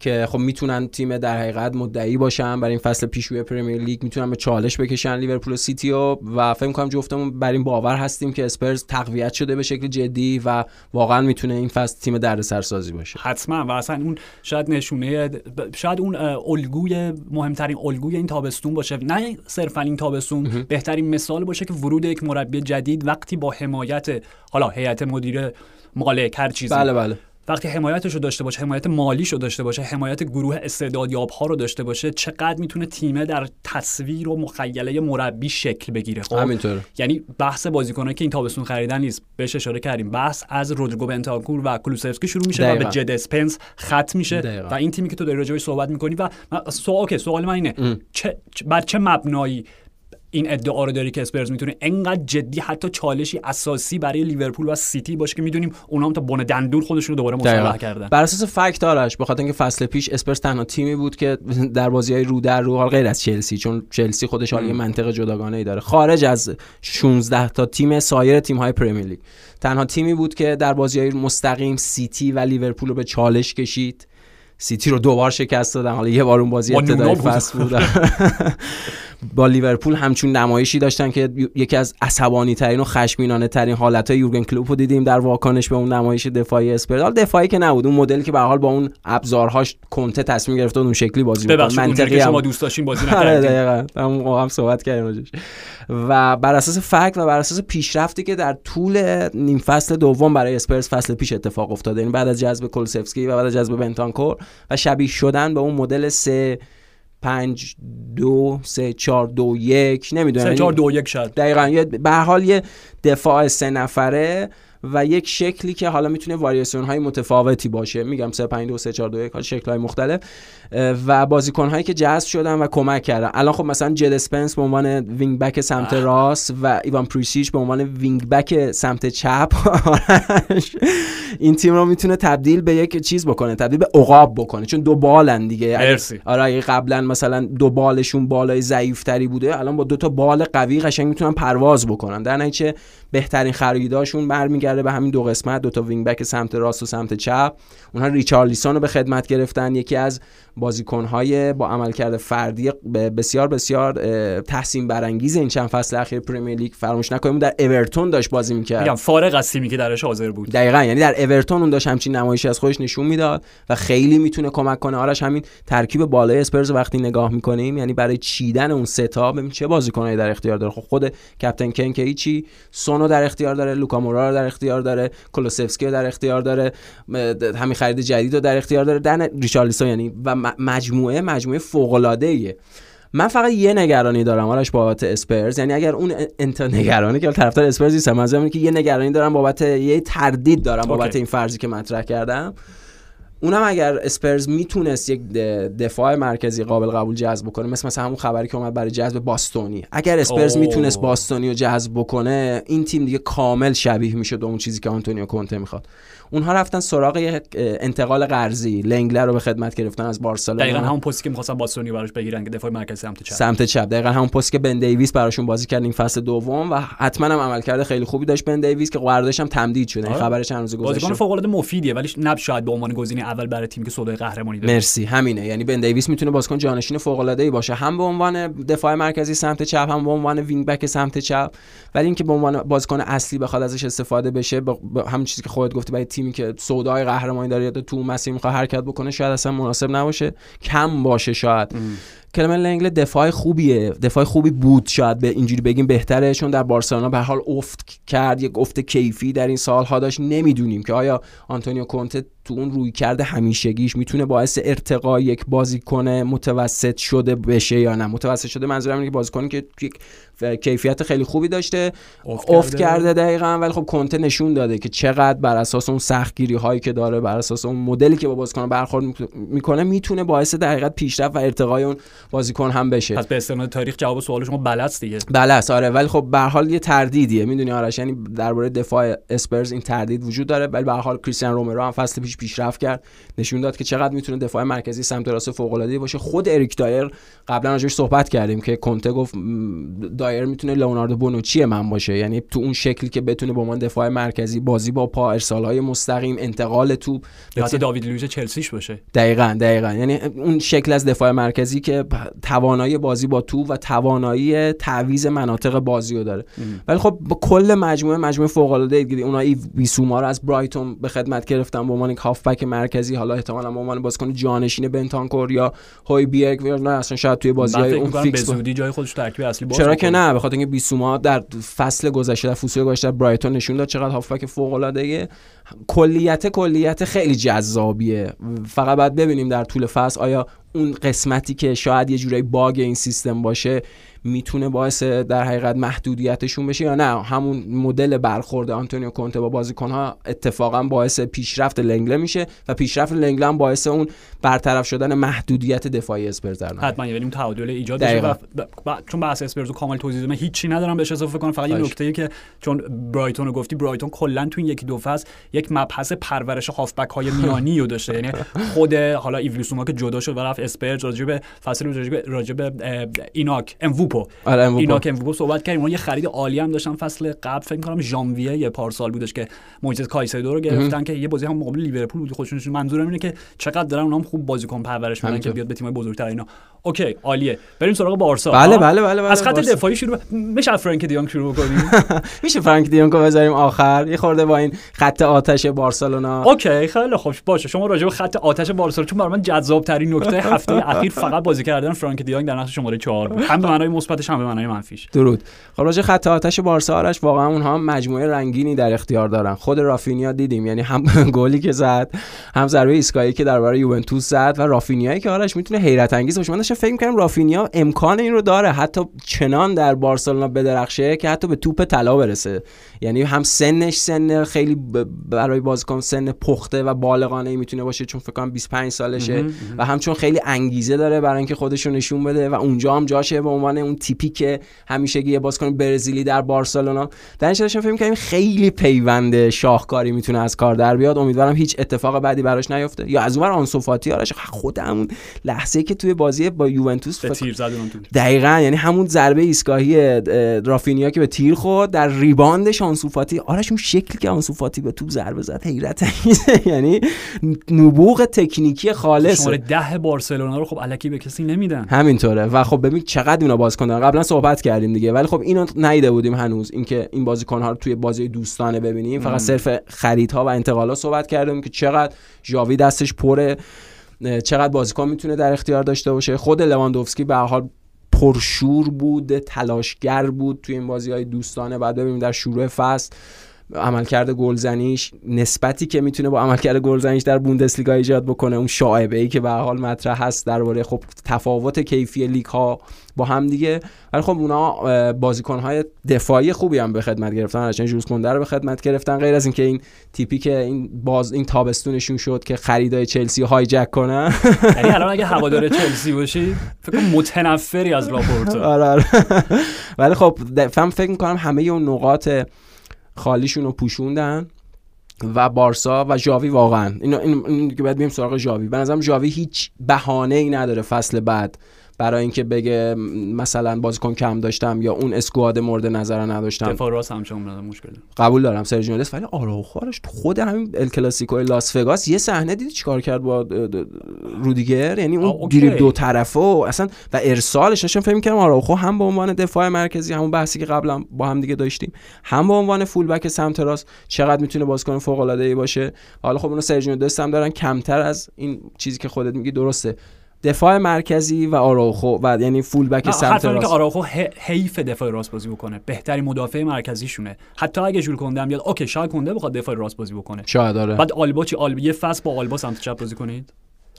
که خب می‌تونن تیم در حقیقت مدعی باشن برای این فصل پیش روی پرمیر لیگ می‌تونن به چالش بکشن لیورپول و سیتی و و فکر کنم جفتمون بر این باور هستیم که اسپرز تقویت شده به شکل جدی و واقعا می‌تونه این فصل تیم دردسر سازی باشه. حتما و اصلا اون شاید نشونه شاید اون الگوی مهمترین الگوی این تابستون باشه. نه صرفا این تابستون بهترین مثال باشه که ورود یک مربی جدید وقتی با حمایت حالا هیئت مدیره مالک هر چیزی بله بله. وقتی حمایتش رو داشته باشه حمایت مالیش رو داشته باشه حمایت گروه استعدادیاب ها رو داشته باشه چقدر می‌تونه تیمه در تصویر و مخیله مربی شکل بگیره؟ خب همینطوره. یعنی بحث بازیکنایی که این تابستون خریدن نیست. بهش اشاره کردیم. بحث از رودریگو بنتانکور و کلوسفسکی شروع میشه و دقیقاً. به جد اسپنس ختم میشه دقیقاً. و این تیمی که تو داری راجعش صحبت می‌کنی و سوال okay سوال من اینه. چه- بر چه مبنایی این ادعا رو داری که اسپرز می‌تونه انقدر جدی حتی چالشی اساسی برای لیورپول و سیتی باشه که می‌دونیم اونا هم تا بن دندون خودشون رو دوباره. مسلح کردن. بر اساس fact آرش به خاطر اینکه فصل پیش اسپرز تنها تیمی بود که در بازی های رو در رو حال غیر از چلسی چون چلسی خودش حالا یه منطق جداگانه ای داره. خارج از 16 تا تیم سایر تیم های پرمیر لیگ. تنها تیمی بود که در بازی های مستقیم سیتی و لیورپول رو به چالش کشید. سیتی رو دوبار شکست دادن. حالا یه بار اون بازی با ابتدای. فصل بود. <laughs> <laughs> با لیورپول همچون نمایشی داشتن که یکی از عصبانی ترین و خشمینانه ترین حالت های یورگن کلوپ رو دیدیم در واکنش به اون نمایش دفاعی اسپرز. حالا دفاعی که نبود اون مدلی که به حال با اون ابزارهاش کنته تصمیم گرفته اون شکلی بازی که هم- شما دوست داشتین بازی <laughs> آره نکردین. موقع هم صحبت کردیم. و بر اساس فکت و بر اساس پیشرفتی که در طول نیم فصل دوم برای اسپرس فصل پیش اتفاق افتاده یعنی بعد از جذب کولسفسکی و بعد از جذب بنتانکور و شبیه شدن به اون مدل 3 5 2 3 4 2 1 نمی‌دونم سه چهار دو یک شاید دقیقا به هر حال یه دفاع سه نفره. و یک شکلی که حالا می‌تونه واریاسیون های متفاوتی باشه. میگم 3 5 2 3 4 2 1 شکل های مختلف. و بازیکن هایی که جذب شدن و کمک کردن. الان خب مثلا جد اسپنس به عنوان wing back سمت راست و ایوان پریسیچ به عنوان wing back سمت چپ. این تیم رو می‌تونه تبدیل به یک چیز بکنه تبدیل به عقاب بکنه. چون دو بالن دیگه. مرسی. آره قبلا مثلا دو بالشون بالای ضعیفتری بوده الان با دو تا بال قوی قشنگ می‌تونن پرواز بکنن. در نتیجه بهترین خریداشون برمیگرده به همین دو قسمت دو تا wing back سمت راست و سمت چپ. اونها ریچارلیسون رو به خدمت گرفتن. یکی از بازیکنهای با عملکرد فردی بسیار بسیار تحسین برانگیز این چند فصل اخیر پرمیر لیگ فراموش نکنیم. در اورتون داشت بازی می‌کرد. میگم فارغ از تیمی که درش حاضر بود. دقیقا. یعنی در اورتون اون داشت همچین نمایشی از خودش نشون می‌داد و خیلی می‌تونه کمک کنه. آرش همین ترکیب بالای اسپرز وقتی نگاه می‌کنیم یعنی برای چیدن اون ستا ببین چه بازیکنایی در اختیار داره. خب خود کاپیتان کن که هیچی سونو در اختیار داره لوکا مورا رو در اختیار داره کلوسفسکی رو در اختیار داره همین خرید جدید رو در اختیار داره در ریچارلیسون یعنی و مجموعه مجموعه فوق العاده من فقط یه نگرانی دارم آرش بابت اسپرز یعنی اگر اون انت نگرانی که طرفدار اسپرز نیستم از که یه نگرانی دارم بابت یه تردید دارم بابت این فرضی که مطرح کردم. اونم اگر اسپرز می‌تونست یک دفاع مرکزی قابل قبول جذب بکنه مثل مثلا همون خبری که اومد برای جذب باستونی. اگر اسپرز می‌تونست باستونی رو جذب بکنه این تیم دیگه کامل شبیه می‌شد به اون چیزی که آنتونیو کونته می‌خواد. اونها رفتن سراغ یک انتقال قرضی. لنگله رو به خدمت گرفتن از بارسلونا. دقیقاً همون پستی که می‌خواستن باستونی براش بگیرن که دفاع مرکزی سمت چپ. سمت چپ. دقیقاً همون پستی که بن دیویس براشون بازی کرد این فصل دوم و حتما هم عملکرد خیلی خوبی داشت بن دیویس که قراردادش هم تمدید شده. این آره. خبرش چند روز گذشته. بازیکن فوق‌العاده مفیدیه ولی نب شاید به عنوان گزینه اول برای تیمی که سودای قهرمانی داره. مرسی. همینه. یعنی بن دیویس می‌تونه بازیکن جانشین فوق‌العاده‌ای باشه. هم به عنوان دفاع مرکزی سمت چپ هم به عنوان wing back سمت چپ. ولی اینکه به عنوان بازیکن اصلی بخواد ازش استفاده بشه با همین چیزی که خودت گفتی برای تیمی که سودای قهرمانی داره یا تو مسیر می‌خواد حرکت بکنه شاید اصلا مناسب نباشه. کم باشه شاید. کلمان لنگله دفاع خوبیه. دفاع خوبی بود. شاید به اینجوری بگیم بهتره چون در بارسلونا به حال افت کرد یک افت کیفی در این سالها داشت. نمی‌دونیم که آیا آنتونیو کونته تو اون رویکرد همیشگیش می‌تونه باعث ارتقا یک بازیکن متوسط شده بشه یا نه. متوسط شده منظورم اینه که بازیکنی که یک کیفیت خیلی خوبی داشته. افت کرده. دقیقا ولی خب کونته نشون داده که چقدر بر اساس اون سختگیری هایی که داره بر اساس اون مدلی که با بازیکن برخورد می‌کنه می‌تونه باعث در پیشرفت و ارتقای اون بازیکن هم بشه. پس به استناد تاریخ جواب سوال شما بلست دیگه. بلست آره. ولی خب به حال یه تردیدیه. می‌دونی آرش یعنی درباره دفاع اسپرز این تردید وجود داره ولی به حال کریستیان رومرو هم فصل پیش پیشرفت کرد. نشون داد که چقدر می‌تونه دفاع مرکزی سمت راست فوق العاده باشه. خود اریک دایر قبلا راجعش صحبت کردیم که کنته گفت دایر می‌تونه لئوناردو بونوچی من باشه؟ یعنی تو اون شکلی که بتونه با من دفاع مرکزی بازی با پا ارسال مستقیم انتقال توپ مثل داوید لویز چلسیش باشه. دقیقا دقیقا. یعنی اون شکل از دفاع مرکزی که توانایی بازی با توپ و توانایی تعویض مناطق بازی رو داره. ولی خب با کل مجموعه مجموعه فوق العاده دیگه اونا ایو بیسوما رو از برایتون به خدمت گرفتن. به عنوان یک هافبک مرکزی حالا احتمالاً به عنوان بازیکن جانشین بنتانکور یا هویبیرگ نه اصلا شاید توی بازی های اون fix به جای خودش ترکیب اصلی باشه چرا که نه به خاطر اینکه بیسوما در فصل گذشته در فصل گذشته برایتون نشون داد چقدر هافبک فوق العاده کلیت کلیت خیلی جذابیه. فقط باید ببینیم در طول فصل آیا اون قسمتی که شاید یه جورایی bug این سیستم باشه می‌تونه باعث در حقیقت محدودیتشون بشه یا نه. همون مدل برخورد آنتونیو کونته با بازیکنها اتفاقا باعث پیشرفت لنگله میشه و پیشرفت لنگله هم باعث اون برطرف شدن محدودیت دفاعی اسپرز در حتما یعنی تعادل ایجاد بشه و چون بحث اسپرز کامل توضیح دادم هیچی ندارم بهش اضافه کنم فقط یه نکته که چون برایتون رو گفتی برایتون کلا تو این یکی دو فصل یک مبحث پرورش هافبک های میانی رو داشته. یعنی خود حالا ایو بیسوما که جدا شد و رفت اسپرز راجع به فصل راجع به ایناک اموپو آره اینا که اموپو صحبت کردیم. اون یه خرید عالی هم داشتن. فصل قبل فکر کنم ژانویه پارسال بودش که مویسس کایسدو رو گرفتن که یه بازی هم مقابل لیورپول بود خودشون منظورم اینه که چقدر دارن اونام خوب بازیکن پرورش میدن که بیاد به تیم‌های بزرگتر اینا. okay عالیه. بریم سراغ بارسا. بله بله بله, بله از خط دفاعی شروع میشه فرانک دیونگ شروع کنیم؟ <laughs> میشه فرانک دیونگ رو بذاریم آخر. یه خورده با این خط آتش بارسلونا. okay خیلی خوب. باشه شما راجع به خط آتش بارسلونا چون برای من جذاب ترین نکته هفته اخیر فقط بازی کردن فرانک دیونگ در نقش شماره 4 بود. هم به معنای مثبتش هم به معنای منفیش. درود. خب راجع خط آتش بارسا آرش واقعا اونها هم مجموعه رنگینی در اختیار دارن. خود رافینیا دیدیم یعنی هم <laughs> گلی که زد هم ضربه ایستگاهی که دربرابر یوونتوس زد و رافینیایی که آرش می‌تونه حیرت انگیز باشه. من داشتم فکر می‌کردم رافینیا امکان این رو داره حتی چنان در بارسلونا بدرخشه که حتی به توپ طلا برسه. یعنی هم سنش سن خیلی برای بازیکن سن پخته و بالغانه می‌تونه باشه چون فکر کنم 25 سالشه. و همچون خیلی انگیزه داره برای اینکه خودش رو نشون بده و اونجا هم جاشه به عنوان اون تیپی که همیشه یه بازیکن برزیلی در بارسلونا. در داشتم فکر می‌کردم خیلی پیوند شاهکاری می‌تونه از کار در بیاد. امیدوارم هیچ اتفاق بعدی براش نیفته. یا از اونور آنسوفاتی آرش خود همون لحظه که توی بازی با یوونتوس تیر دقیقاً یعنی همون ضربه ایستگاهی رافینیا که به تیر خورد در ریباندش آنسوفاتی آرش اون شکلی که آنسوفاتی به توپ ضربه زد حیرت <laughs> یعنی نبوغ تکنیکی خالص شماره ده بارسلونا رو خب الکی به کسی نمیدن. همینطوره. و خب ببین چقدر اونا بازیکن قبلا صحبت کردیم دیگه ولی خب اینو ندیده بودیم هنوز. اینکه این بازیکن ها رو توی بازی دوستانه ببینیم. فقط صرف خریدها و انتقالات صحبت کردیم که چقدر ژاوی دستش پره چقدر بازیکن می‌تونه در اختیار داشته باشه. خود لواندوفسکی به حال پرشور بود تلاشگر بود توی این بازی های دوستانه. بعد ببینیم در شروع فصل عملکرد گلزنیش نسبتی که می‌تونه با عملکرد گلزنیش در بوندسلیگا ایجاد بکنه اون شایبه ای که به حال مطرح هست درباره خب تفاوت کیفی لیگ ها با هم دیگه. ولی خب اونا بازیکن های دفاعی خوبی هم به خدمت گرفتن هرچند جوز کنده رو به خدمت گرفتن. غیر از اینکه این تیپی که این باز این تابستونشون شد که خریدای چلسی هایجک کنن <laughs> یعنی الان اگه هوادار چلسی باشی فکر متنفری از لاپورتا <laughs> آره آره. ولی خب فهم فکر می‌کنم همه اون نقاط خالیشون رو پوشوندن و بارسا و ژاوی واقعا اینو این, که بعد بیم سراغ ژاوی. به نظرم ژاوی هیچ بهانه ای نداره فصل بعد. برای اینکه بگه مثلا بازیکن کم داشتم یا اون اسکواد مورد نظر نداشتم. دفاع راست همچنان مشکل قبول دارم سرجیو ولی آراوخوارش خود همین ال کلاسیکو لاس وگاس یه صحنه دیدی چیکار کرد با رودیگر؟ یعنی اون دریبل دو طرفه و اصلا و ارسالش داشتم فکر می‌کردم آراوخو هم به عنوان دفاع مرکزی همون بحثی که قبلا با هم دیگه داشتیم هم به عنوان فول بک سمت راست چقدر می‌تونه بازیکن فوق العاده ای باشه. حالا خب اون سرجیو هم دارن کمتر از این چیزی که خودت میگی درسته. دفاع مرکزی و آراوخو و یعنی فول بک سمت راست. که آراوخو حیف دفاع راست بازی بکنه. بهترین مدافع مرکزیشونه. حتی اگه ژول کنده هم بیاد okay شاید کنده بخواد دفاع راست بازی بکنه. شاید آره. بعد آلبا چی؟ آلبا یه فصل با آلبا سمت چپ بازی کنید؟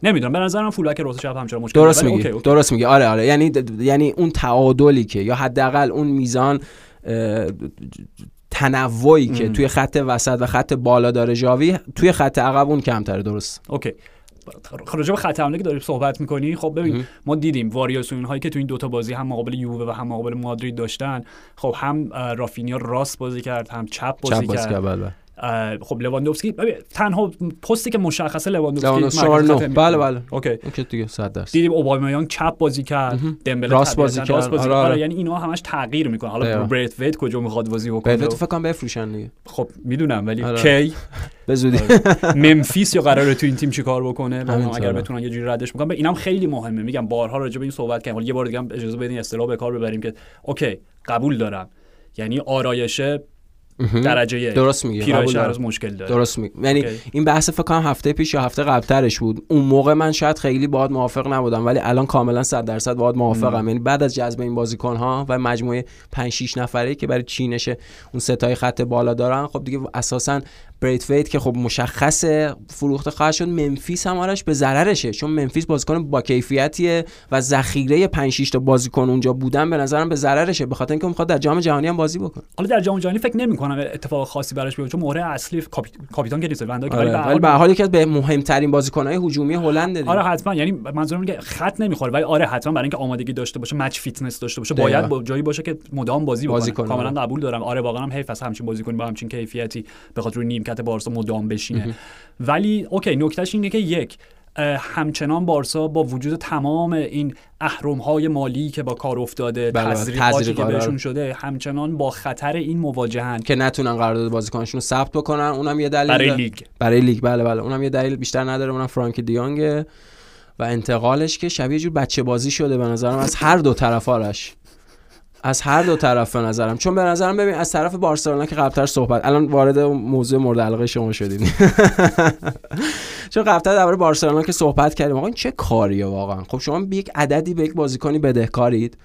نمی‌دونم. به نظرم full back راست چپ همچنان مشکل درست میگی. درست میگی. آره آره. یعنی یعنی اون تعادلی که یا حداقل اون میزان تنوعی که توی خط وسط و خط بالا داره جاوی توی خط عقب اون کمتره درست؟ okay. راجع به خط حمله که داریم صحبت می‌کنی خب ببین ما دیدیم واریاسیون هایی که تو این دوتا بازی هم مقابل یووه و هم مقابل مادرید داشتن. خب هم رافینیا راست بازی کرد هم چپ بازی, چپ بازی کرد, کرد خب لواندوفسکی تنها پستی که مشخصه لواندوفسکی بله بله. okay. okay دیگه 100 درصد. دیدیم اوبامیانگ چپ بازی کرد دمبله راست بازی کرد. راست بازی آره, آره. یعنی اینا همش تغییر می‌کنه. حالا بریت وید کجا می‌خواد بازی بکنه. بریت فکر کنم بفروشن دیگه. خب می‌دونم ولی آره. کی؟ <laughs> به زودی. ممفیس یا قراره تو این تیم چیکار بکنه؟ اگر بتونن یه جوری ردش بکنن. اینم خیلی مهمه. میگم بارها راجع به این صحبت کردیم. یه بار دیگه اجازه بدین اصطلاح به کار ببریم که okay قبول دارم. یعنی آرایشه درجه درست میگی. پیرایش هر مشکل داره. درست میگی. یعنی این بحث فکر کنم هفته پیش یا هفته قبلترش بود. اون موقع من شاید خیلی باهات موافق نبودم ولی الان کاملا 100 درصد باهات موافقم. یعنی بعد از جذب این بازیکن ها و مجموعه 5 6 نفره که برای چینش اون ستای خط بالا دارن خب دیگه اساسا بریت که خب مشخص فروخته خواهد شد ممفیس هم آرش به ضررشه. چون ممفیس بازیکن با کیفیتیه و ذخیره 5 6 تا بازیکن اونجا بودن به نظرم به ضررشه به خاطر اینکه می‌خواد در جام جهانی هم بازی بکنه. حالا در جام جهانی فکر نمی‌کنم اتفاق خاصی براش بیفته. چون مهره اصلی کاپیتان که نیست ولی آره. به حال یکی از به مهمترین بازیکن‌های هجومی هلند آره حتما. یعنی منظورم میگه خط نمی‌خوره ولی آره حتما برای اینکه آمادگی داشته باشه match fitness داشته باشه باید با جایی باشه که مدام بازی بکنه. کاملا. قبول دارم. آره واقعا هم حیف از همچین بازیکن با همچین کیفیتی به خاطر نیمکت بارسا مدام بشینه. ولی okay نکتهش اینه که یک همچنان بارسا با وجود تمام این اهرم های مالی که با کار افتاده بله، بله. تزریقاتی که بهشون شده همچنان با خطر این مواجهن. که نتونن قرارداد بازیکنشون رو ثبت بکنن. اونم یه دلیل برای لیگ. برای لیگ. بله بله. اونم یه دلیل بیشتر نداره. اونم فرانک دیونگ و انتقالش که شبیه جور بچه بازی شده به نظرم از هر دو طرف آرش از هر دو طرف به نظرم. چون به نظرم ببین از طرف بارسلونا که قبلتر صحبت الان وارد موضوع مورد علاقه شما شدید <laughs> چون قبلا درباره بارسلونا که صحبت کردیم. آقا این چه کاریه واقعا؟ خب شما یک عددی به یک بازیکنی بدهکارید.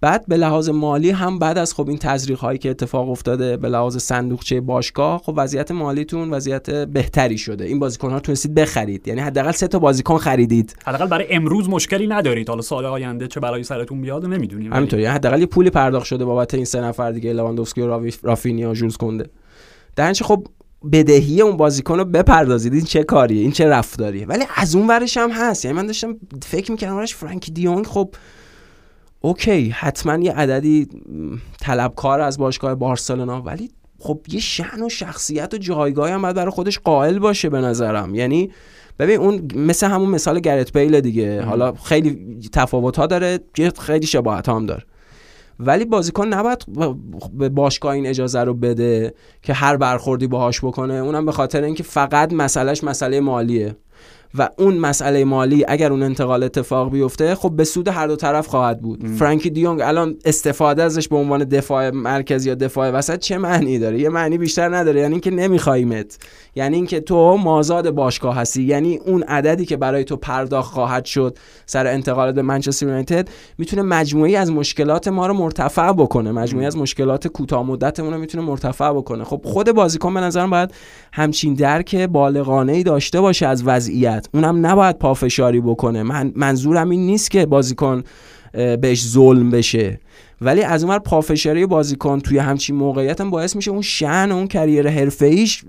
بعد به لحاظ مالی هم بعد از خب این تزریق هایی که اتفاق افتاده به لحاظ صندوقچه باشگاه خب وضعیت مالیتون وضعیت بهتری شده. این بازیکن ها تونستید بخرید. یعنی حداقل سه تا بازیکن خریدید. حداقل برای امروز مشکلی ندارید. حالا سال آینده چه برای سرتون بیاد نمی‌دونیم. همینطوری. یعنی حداقل یه پولی پرداخت شده بابت این سه نفر دیگه لواندوفسکی و رافینیا و جولز کنده. در خب بدهی اون بازیکن رو بپردازید. این چه کاریه؟ این چه رفتاریه؟ ولی از اون ورش هم هست. یعنی من داشتم فکر می‌کردم فرانکی دیونگ خب اوکی حتما یه عددی طلبکار از باشگاه بارسلونا ولی خب یه شن و شخصیت و جایگاه هم باید برای خودش قائل باشه به نظرم. یعنی ببین اون مثل همون مثال گرت بیل دیگه. حالا خیلی تفاوت ها داره خیلی شباهت هم داره. ولی بازیکن نباید به باشگاه این اجازه رو بده که هر برخوردی باهاش بکنه. اونم به خاطر اینکه فقط مسئلهش مسئله مالیه. و اون مسئله مالی اگر اون انتقال اتفاق بیفته خب به سود هر دو طرف خواهد بود. ام. فرانکی دیونگ الان استفاده ازش به عنوان دفاع مرکزی یا دفاع وسط چه معنی داره؟ یه معنی بیشتر نداره یعنی اینکه نمیخوایمت یعنی اینکه تو مازاد باشگاه هستی. یعنی اون عددی که برای تو پرداخت خواهد شد سر انتقال به منچستر یونایتد می‌تونه مجموعی از مشکلات ما رو مرتفع بکنه. مجموعی از مشکلات کوتاه مدتمون رو می‌تونه مرتفع بکنه. خب خود بازیکن به نظرم باید همچین درک بالغانه ای داشته باشه از وضعیت. اونم نباید پافشاری بکنه. من منظورم این نیست که بازیکن بهش ظلم بشه. ولی از اونور پافشاری بازیکن توی همچین موقعیت هم باعث میشه اون شن و اون کریر حرفه‌ایش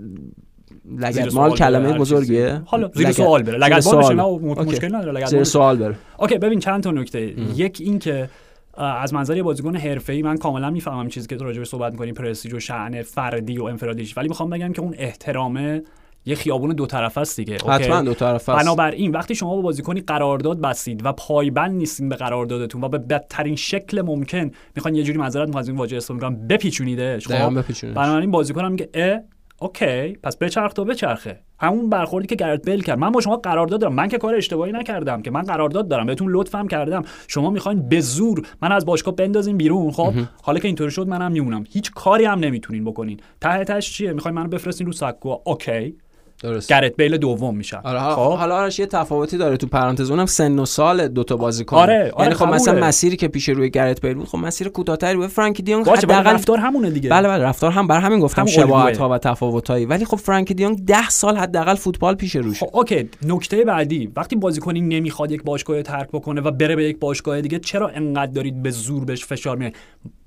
لگد. مال کلمه بزرگیه. حالا زیر سوال بره. لگد باشه مشکل نداره. لگد زیر سوال بره. اوکی ببین چند تا نکته. یک این که از منظر یه بازیکن حرفه‌ای من کاملا می‌فهمم چیزی که راجع به صحبت می‌کنیم پرستیژ و شأن فردی و انفرادیش. ولی می‌خوام بگم که اون احترامه یه خیابون دو طرفه است دیگه حتما دو طرفه است بنابراین وقتی شما با بازیکنی قرارداد بستید و پایبند نیستین به قراردادتون و به بدترین شکل ممکن می‌خوان یه جوری معذرت می‌خوام از این واژه استفاده کنم بپیچونیدش خب؟ بنابراین بازیکن میگه okay پس بچرخ تا بچرخه. همون برخوردی که گرت بیل کرد. من با شما قرارداد دارم. من که کار اشتباهی نکردم که من قرارداد دارم. بهتون لطفم کردم. شما می‌خواین به زور من از باشگاه بندازین بیرون خب؟ حالا که اینطوری شد منم میمونم. هیچ کاری هم نمی‌تونین بکنین. ته تهش چیه؟ می‌خواین منو بفرستین رو سکو okay. درست گرت بیل دوم میشن. آره خب؟ حالا آرش یه تفاوتی داره تو پرانتز. اونم سن و سال دو تا بازیکن. آره, آره یعنی خب مثلا مسیری که پیش روی گرت بیل بود خب مسیر کوتاه‌تری بود. فرانکی دیونگ حداقل رفتار همونه دیگه. بله بله رفتار هم بر همین گفتم شباهت ها و تفاوت هایی ولی خب فرانکی دیونگ 10 سال حداقل فوتبال پیش روش خب اوکی. نکته بعدی. وقتی بازیکنی نمی‌خواد یک باشگاه ترک بکنه و بره به یک باشگاه دیگه چرا انقدر دارید به زور بهش فشار میارید؟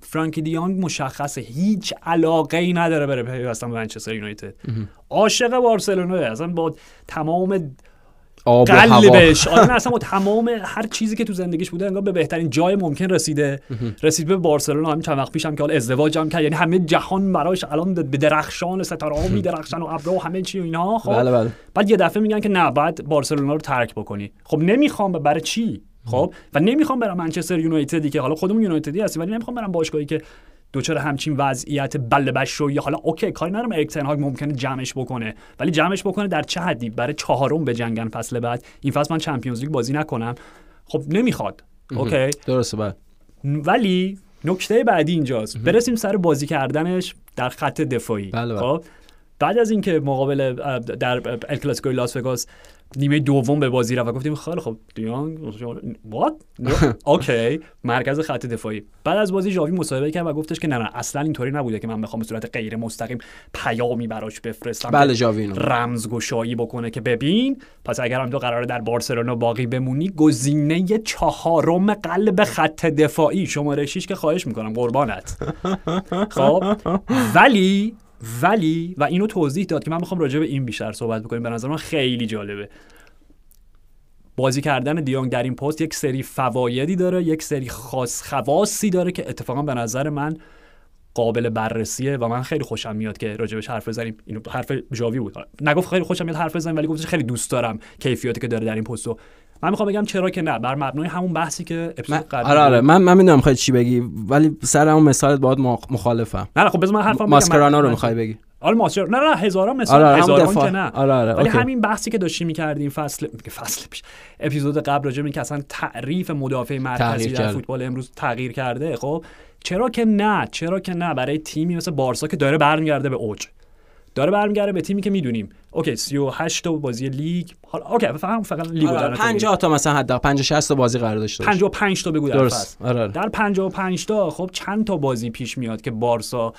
فرانکی دیانگ مشخصه. هیچ علاقه ای نداره بره پیوستن به منچستر یونایتد. عاشق بارسلونا اصلا با تمام آب قلبش. آره اصلا با تمام هر چیزی که تو زندگیش بوده انگار به بهترین جای ممکن رسیده. رسید به بارسلونا. همین چند وقت پیشم که حالا ازدواج هم کرد. یعنی همه جهان براش الان به درخشان ستاره ها میدرخشن و ابرو و همه چی و اینها خب بله بله. بعد یه دفعه میگن که نه بعد بارسلونا رو ترک بکنی. خب نمی‌خوام برای چی؟ خب؟ و نمی‌خوام برم منچستر یونایتدی که حالا خودمون یونایتدی هستیم ولی نمی‌خوام برم باشگاهی که دچار همچین وضعیت بله بش یا حالا okay کاری ندارم اریک تن هاخ ممکنه جمعش بکنه ولی جمعش بکنه در چه حدی؟ برای چهارم بجنگن فصل بعد. این فصل من Champions League بازی نکنم. خب نمی‌خواد. okay. درسته بعد ولی نکته بعدی اینجاست. برسیم سر بازی کردنش در خط دفاعی. بله بله. خب؟ بعد از اینکه مقابل در ال کلاسیکو لاس وگاس نیمه دوم به بازی رفت و گفتیم خیلی خب دیونگ وات اوکی <laughs> مرکز خط دفاعی. بعد از بازی جاوی مصاحبه کرد و گفتش که نه نه اصلا اینطوری نبوده که من بخوام به صورت غیر مستقیم پیامی براش بفرستم بله جاوی رمزگشایی بکنه که ببین پس اگر هم تو قراره در بارسلونا باقی بمونی گزینه چهارم قلب خط دفاعی. شماره 6 که خواهش می‌کنم قربانت. <laughs> خب ولی ولی و اینو توضیح داد که من می‌خوام راجع به این بیشتر صحبت بکنیم. به نظر من خیلی جالبه. بازی کردن دیونگ در این پست یک سری فوایدی داره یک سری خاص خواصی داره که اتفاقا به نظر من قابل بررسیه و من خیلی خوشم میاد که راجبش حرف بزنیم. اینو حرف جاوی بود. نگفت خیلی خوشم میاد حرف بزنیم ولی گفتش خیلی دوست دارم کیفیاتی که داره در این پستو من می‌خوام بگم چرا که نه بر مبنای همون بحثی که اپیزود قبل آره آره من من می‌دونم خیلی چی بگی ولی سر اون مثالت باید مخالفم. نه خب بذار من حرفم ماسکرانا رو می‌خوای بگی. آره ماسکر نه نه هزاران مثال آره هزاران که نه. آره آره ولی اوکی. همین بحثی که داشتیم می‌کردیم فصل فصل پیش اپیزود قبل راجع به که اصلا تعریف مدافع مرکزی در. فوتبال امروز تغییر کرده خب چرا که نه چرا که نه برای تیمی مثل بارسا که داره برمیگرده به اوج. داره برمیگره به تیمی که می‌دونیم. okay 38 تا بازی لیگ. حالا okay فقط فقط لیگ آره 50 تا مثلا حد 50 60 تا بازی قرار داشته باشه. 55 تا بگو در درست. فصل. آره آره. در 55 تا خب چند تا بازی پیش میاد که بارسا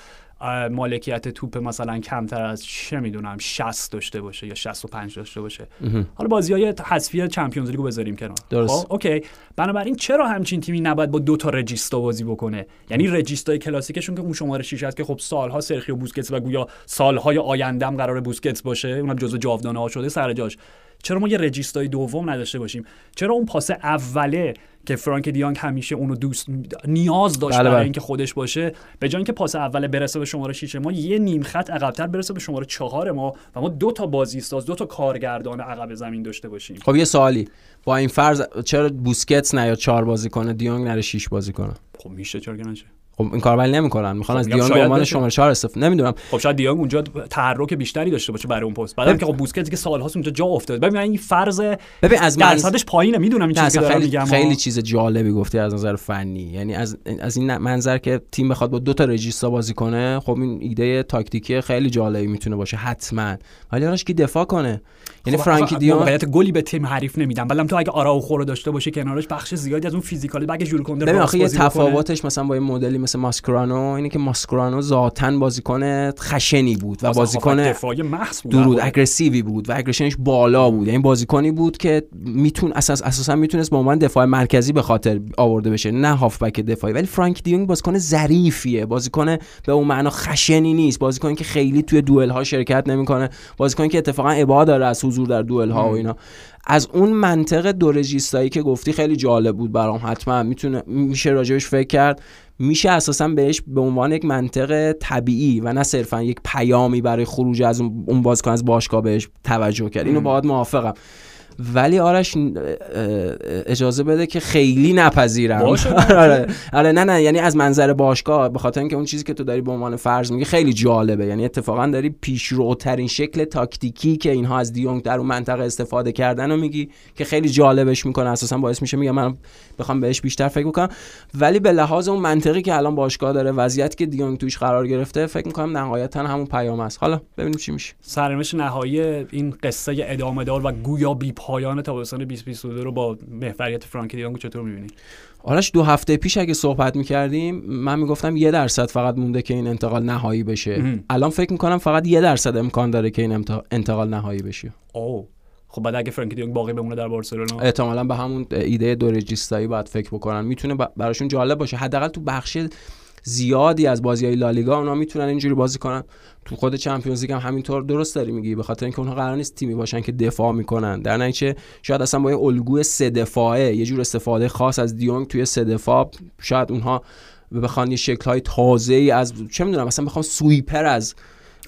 مالکیت توپ مثلا کمتر از چه می‌دونم 60 داشته باشه یا 65 داشته باشه. حالا بازی های حذفی Champions League و بذاریم کنار. درست. خب okay. بنابراین چرا همچین تیمی نباید با دو تا regista بازی بکنه؟ یعنی regista ی کلاسیکشون که اون شماره 6 هست که خب سالها سرخیو بوسکتس و گویا سالهای آیندهم قرار بوسکتس باشه اونم جزو جاودانه ها شده سر جاش. چرا ما یه regista ی دوم نداشته باشیم؟ چرا اون پاس اوله که فرانک دیونگ همیشه اونو دوست نیاز داشت بله، برای بله. اینکه خودش باشه. به جای اینکه پاس اول برسه به شماره 6 ما یه نیم خط عقبتر برسه به شماره 4 ما و ما دو تا بازیساز دو تا کارگردان عقب زمین داشته باشیم. خب یه سوالی. با این فرض چرا بوسکتس نه یا 4 بازی کنه دیونگ نره 6 بازی کنه؟ خب میشه چرا که نشه. خب این کار ولی نمی‌کنن. می‌خوان خب از دیونگ به عنوان. شماره 4 استفاده نمی‌دونم. خب شاید دیانگ اونجا تحرک بیشتری داشته باشه برای اون پست. بعدم که خب بوسکتس که سالهاست اونجا جا افتاده. ببین این فرض ببین از من درصدش پایینه. می‌دونم این چیزی خیلی میگم. خیلی. چیز جالبی گفتی از نظر فنی. یعنی از از این منظر که تیم بخواد با دو تا رجیستا بازی کنه خب این ایده تاکتیکی خیلی جالبی می‌تونه باشه حتما. ولی آرش کی دفاع کنه؟ یعنی خب فرانکی آخه دیونگ موقعیت گلی به تیم حریف نمیدن. ولی تو اگه آراوخو رو داشته باشه کنارش بخش زیادی از اون فیزیکالی بگه ژول کنده ببین آخه. تفاوتش مثلا با یه مدلی مثل ماسکرانو اینه که ماسکرانو ذاتن بازیکن خشنی بود و اصلا بازیکن دفاعی محض بود درود در اگریسیوی بود و اگریشنش بالا بود. یعنی بازیکنی بود که میتون اساس اساسا می‌تونست به عنوان دفاع مرکزی به خاطر آورده بشه نه هافبک دفاعی. ولی فرانک دیونگ بازیکن ظریفیه. بازیکن به اون معنا خشنی نیست. بازیکنی که خیلی توی دوئل ها شرکت نمی‌کنه. بازیکنی که اتفاقا ابا داره از حضور در دوئل ها و اینا. از اون منطق دو رجیستایی که گفتی خیلی جالب بود برام حتما. می‌تونه میشه راجبش فکر کرد. میشه اساسا بهش به عنوان یک منطق طبیعی و نه صرفا یک پیامی برای خروج از اون بازیکن از باشگاه بهش توجه کرد. اینو باهات موافقم. ولی آرش اجازه بده که خیلی نپذیرم. <laughs> آره. آره نه نه یعنی از منظر باشگاه به خاطر اینکه اون چیزی که تو داری به عنوان فرض میگی خیلی جالبه. یعنی اتفاقا داری پیشروترین شکل تاکتیکی که اینها از دیونگ در اون منطقه استفاده کردن و میگی که خیلی جالبش می‌کنه. اساسا باعث میشه میگم من بخوام بهش بیشتر فکر بکنم. ولی به لحاظ اون منطقی که الان باشگاه داره وضعیتی که دیونگ توش قرار گرفته فکر می‌کنم نهایتا همون پیام است. حالا ببینیم چی میشه. سرنوشت نهایی این قصه ادامه دار و گویا بی پایان تابستان 2022 رو با محوریت فرانک دیانگو چطور می‌بینی؟ آرش دو هفته پیش اگه صحبت می‌کردیم من می‌گفتم یه درصد فقط مونده که این انتقال نهایی بشه. مهم. الان فکر می‌کنم فقط یه درصد امکان داره که این انتقال نهایی بشه. او خب بعد اگه فرانک دیانگ باقی بمونه در بارسلونا؟ احتمالا به همون ایده دو رجیستایی باید فکر بکنن. می‌تونه براشون جالب باشه. حداقل تو بخش زیادی از بازی های لالیگا اونا می‌تونن اینجوری بازی کنن. تو خود چمپیونز لیگ هم همینطور درست داری میگی. به خاطر اینکه اونها قرار نیست تیمی باشن که دفاع می‌کنن. در نتیجه شاید اصلا با یه الگوی سه دفاعه یه جور استفاده خاص از دیونگ توی سه دفاع شاید اونها بخوان یه شکل های تازه ای از چه می‌دونم مثلا بخوام سویپر از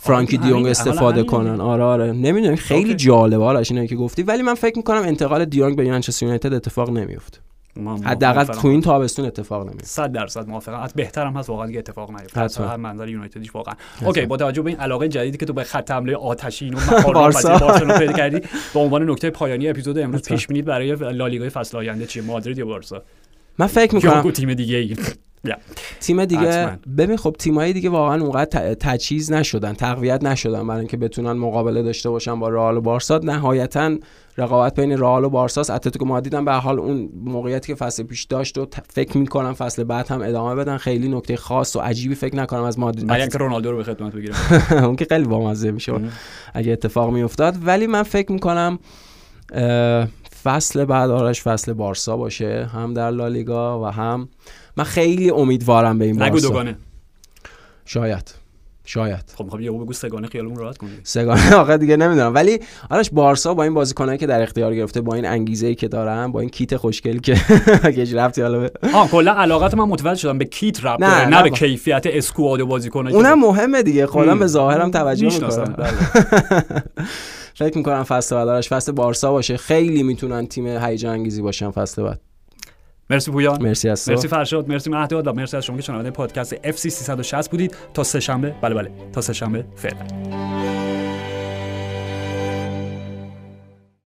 فرانکی آره، دیونگ استفاده کنن. آره آره. نمی‌دونم خیلی. جالبه اینایی که گفتی. ولی من فکر می‌کنم انتقال دیونگ به منچستر یونایتد اتفاق نمیفته حداقل. تو این تابستون اتفاق نمیفته. 100 درصد موافقم. از بهترم هست واقعا دیگه اتفاق نیفته. حتی هر منظر یونایتدیش واقعا. اوکی با توجه به این علاقه جدیدی که تو به خط حمله آتشین و. <laughs> بارسلونا پیدا کردی به عنوان نکته پایانی اپیزود امروز. پیش بینیت برای لالیگای فصل آینده چیه؟ مادرید یا بارسا؟ من فکر می‌کنم. <laughs> تیم دیگه ای تیم دیگه. ببین خب تیمایی دیگه واقعا اونقدر تجهیز نشدن تقویت نشدن برای اینکه بتونن مقابله داشته باشن با رئال و بارسا. نهایتا رقابت بین رئال و بارساس اتلتیکو مادرید هم به حال اون موقعیتی که فصل پیش داشت و فکر می‌کنم فصل بعد هم ادامه بدن. خیلی نکته خاص و عجیبی فکر نکنم از مادرید. مگر اینکه رونالدو رو به خدمت بگیرم. <laughs> اون که خیلی بامزه میشه. اگه اتفاق میافتاد. ولی من فکر می‌کنم فصل بعد آرش فصل بارسا باشه. هم در لالیگا و هم من خیلی امیدوارم به این نگو بارسا. دوگانه. شاید. شاید. خب می‌خوام یهو بگو سگانه خیالمون راحت کنی سگانه آخه دیگه نمی‌دونم. ولی آرش بارسا با این بازیکنایی که در اختیار گرفته با این انگیزه ای که دارن با این کیت خوشگلی <laughs> که هیچ ربطی حالا ها کلا علاقت من متوجه شدم به کیت رپ نه، نه, به کیفیت اسکواد و بازیکنایی اونم مهمه دیگه خودم. به ظاهرم توجه می‌کنم. بله. <laughs> فکر می‌کنم فصل بعد آرش فصل بارسا باشه. خیلی می‌تونن تیم هیجان انگیزی باشن فصل بعد. مرسی پویان. مرسی از. مرسی فرشاد. مرسی مهداد و مرسی از شما که شنونده پادکست FC 360 بودید. تا سه شنبه بله بله. تا سه شنبه فعلا.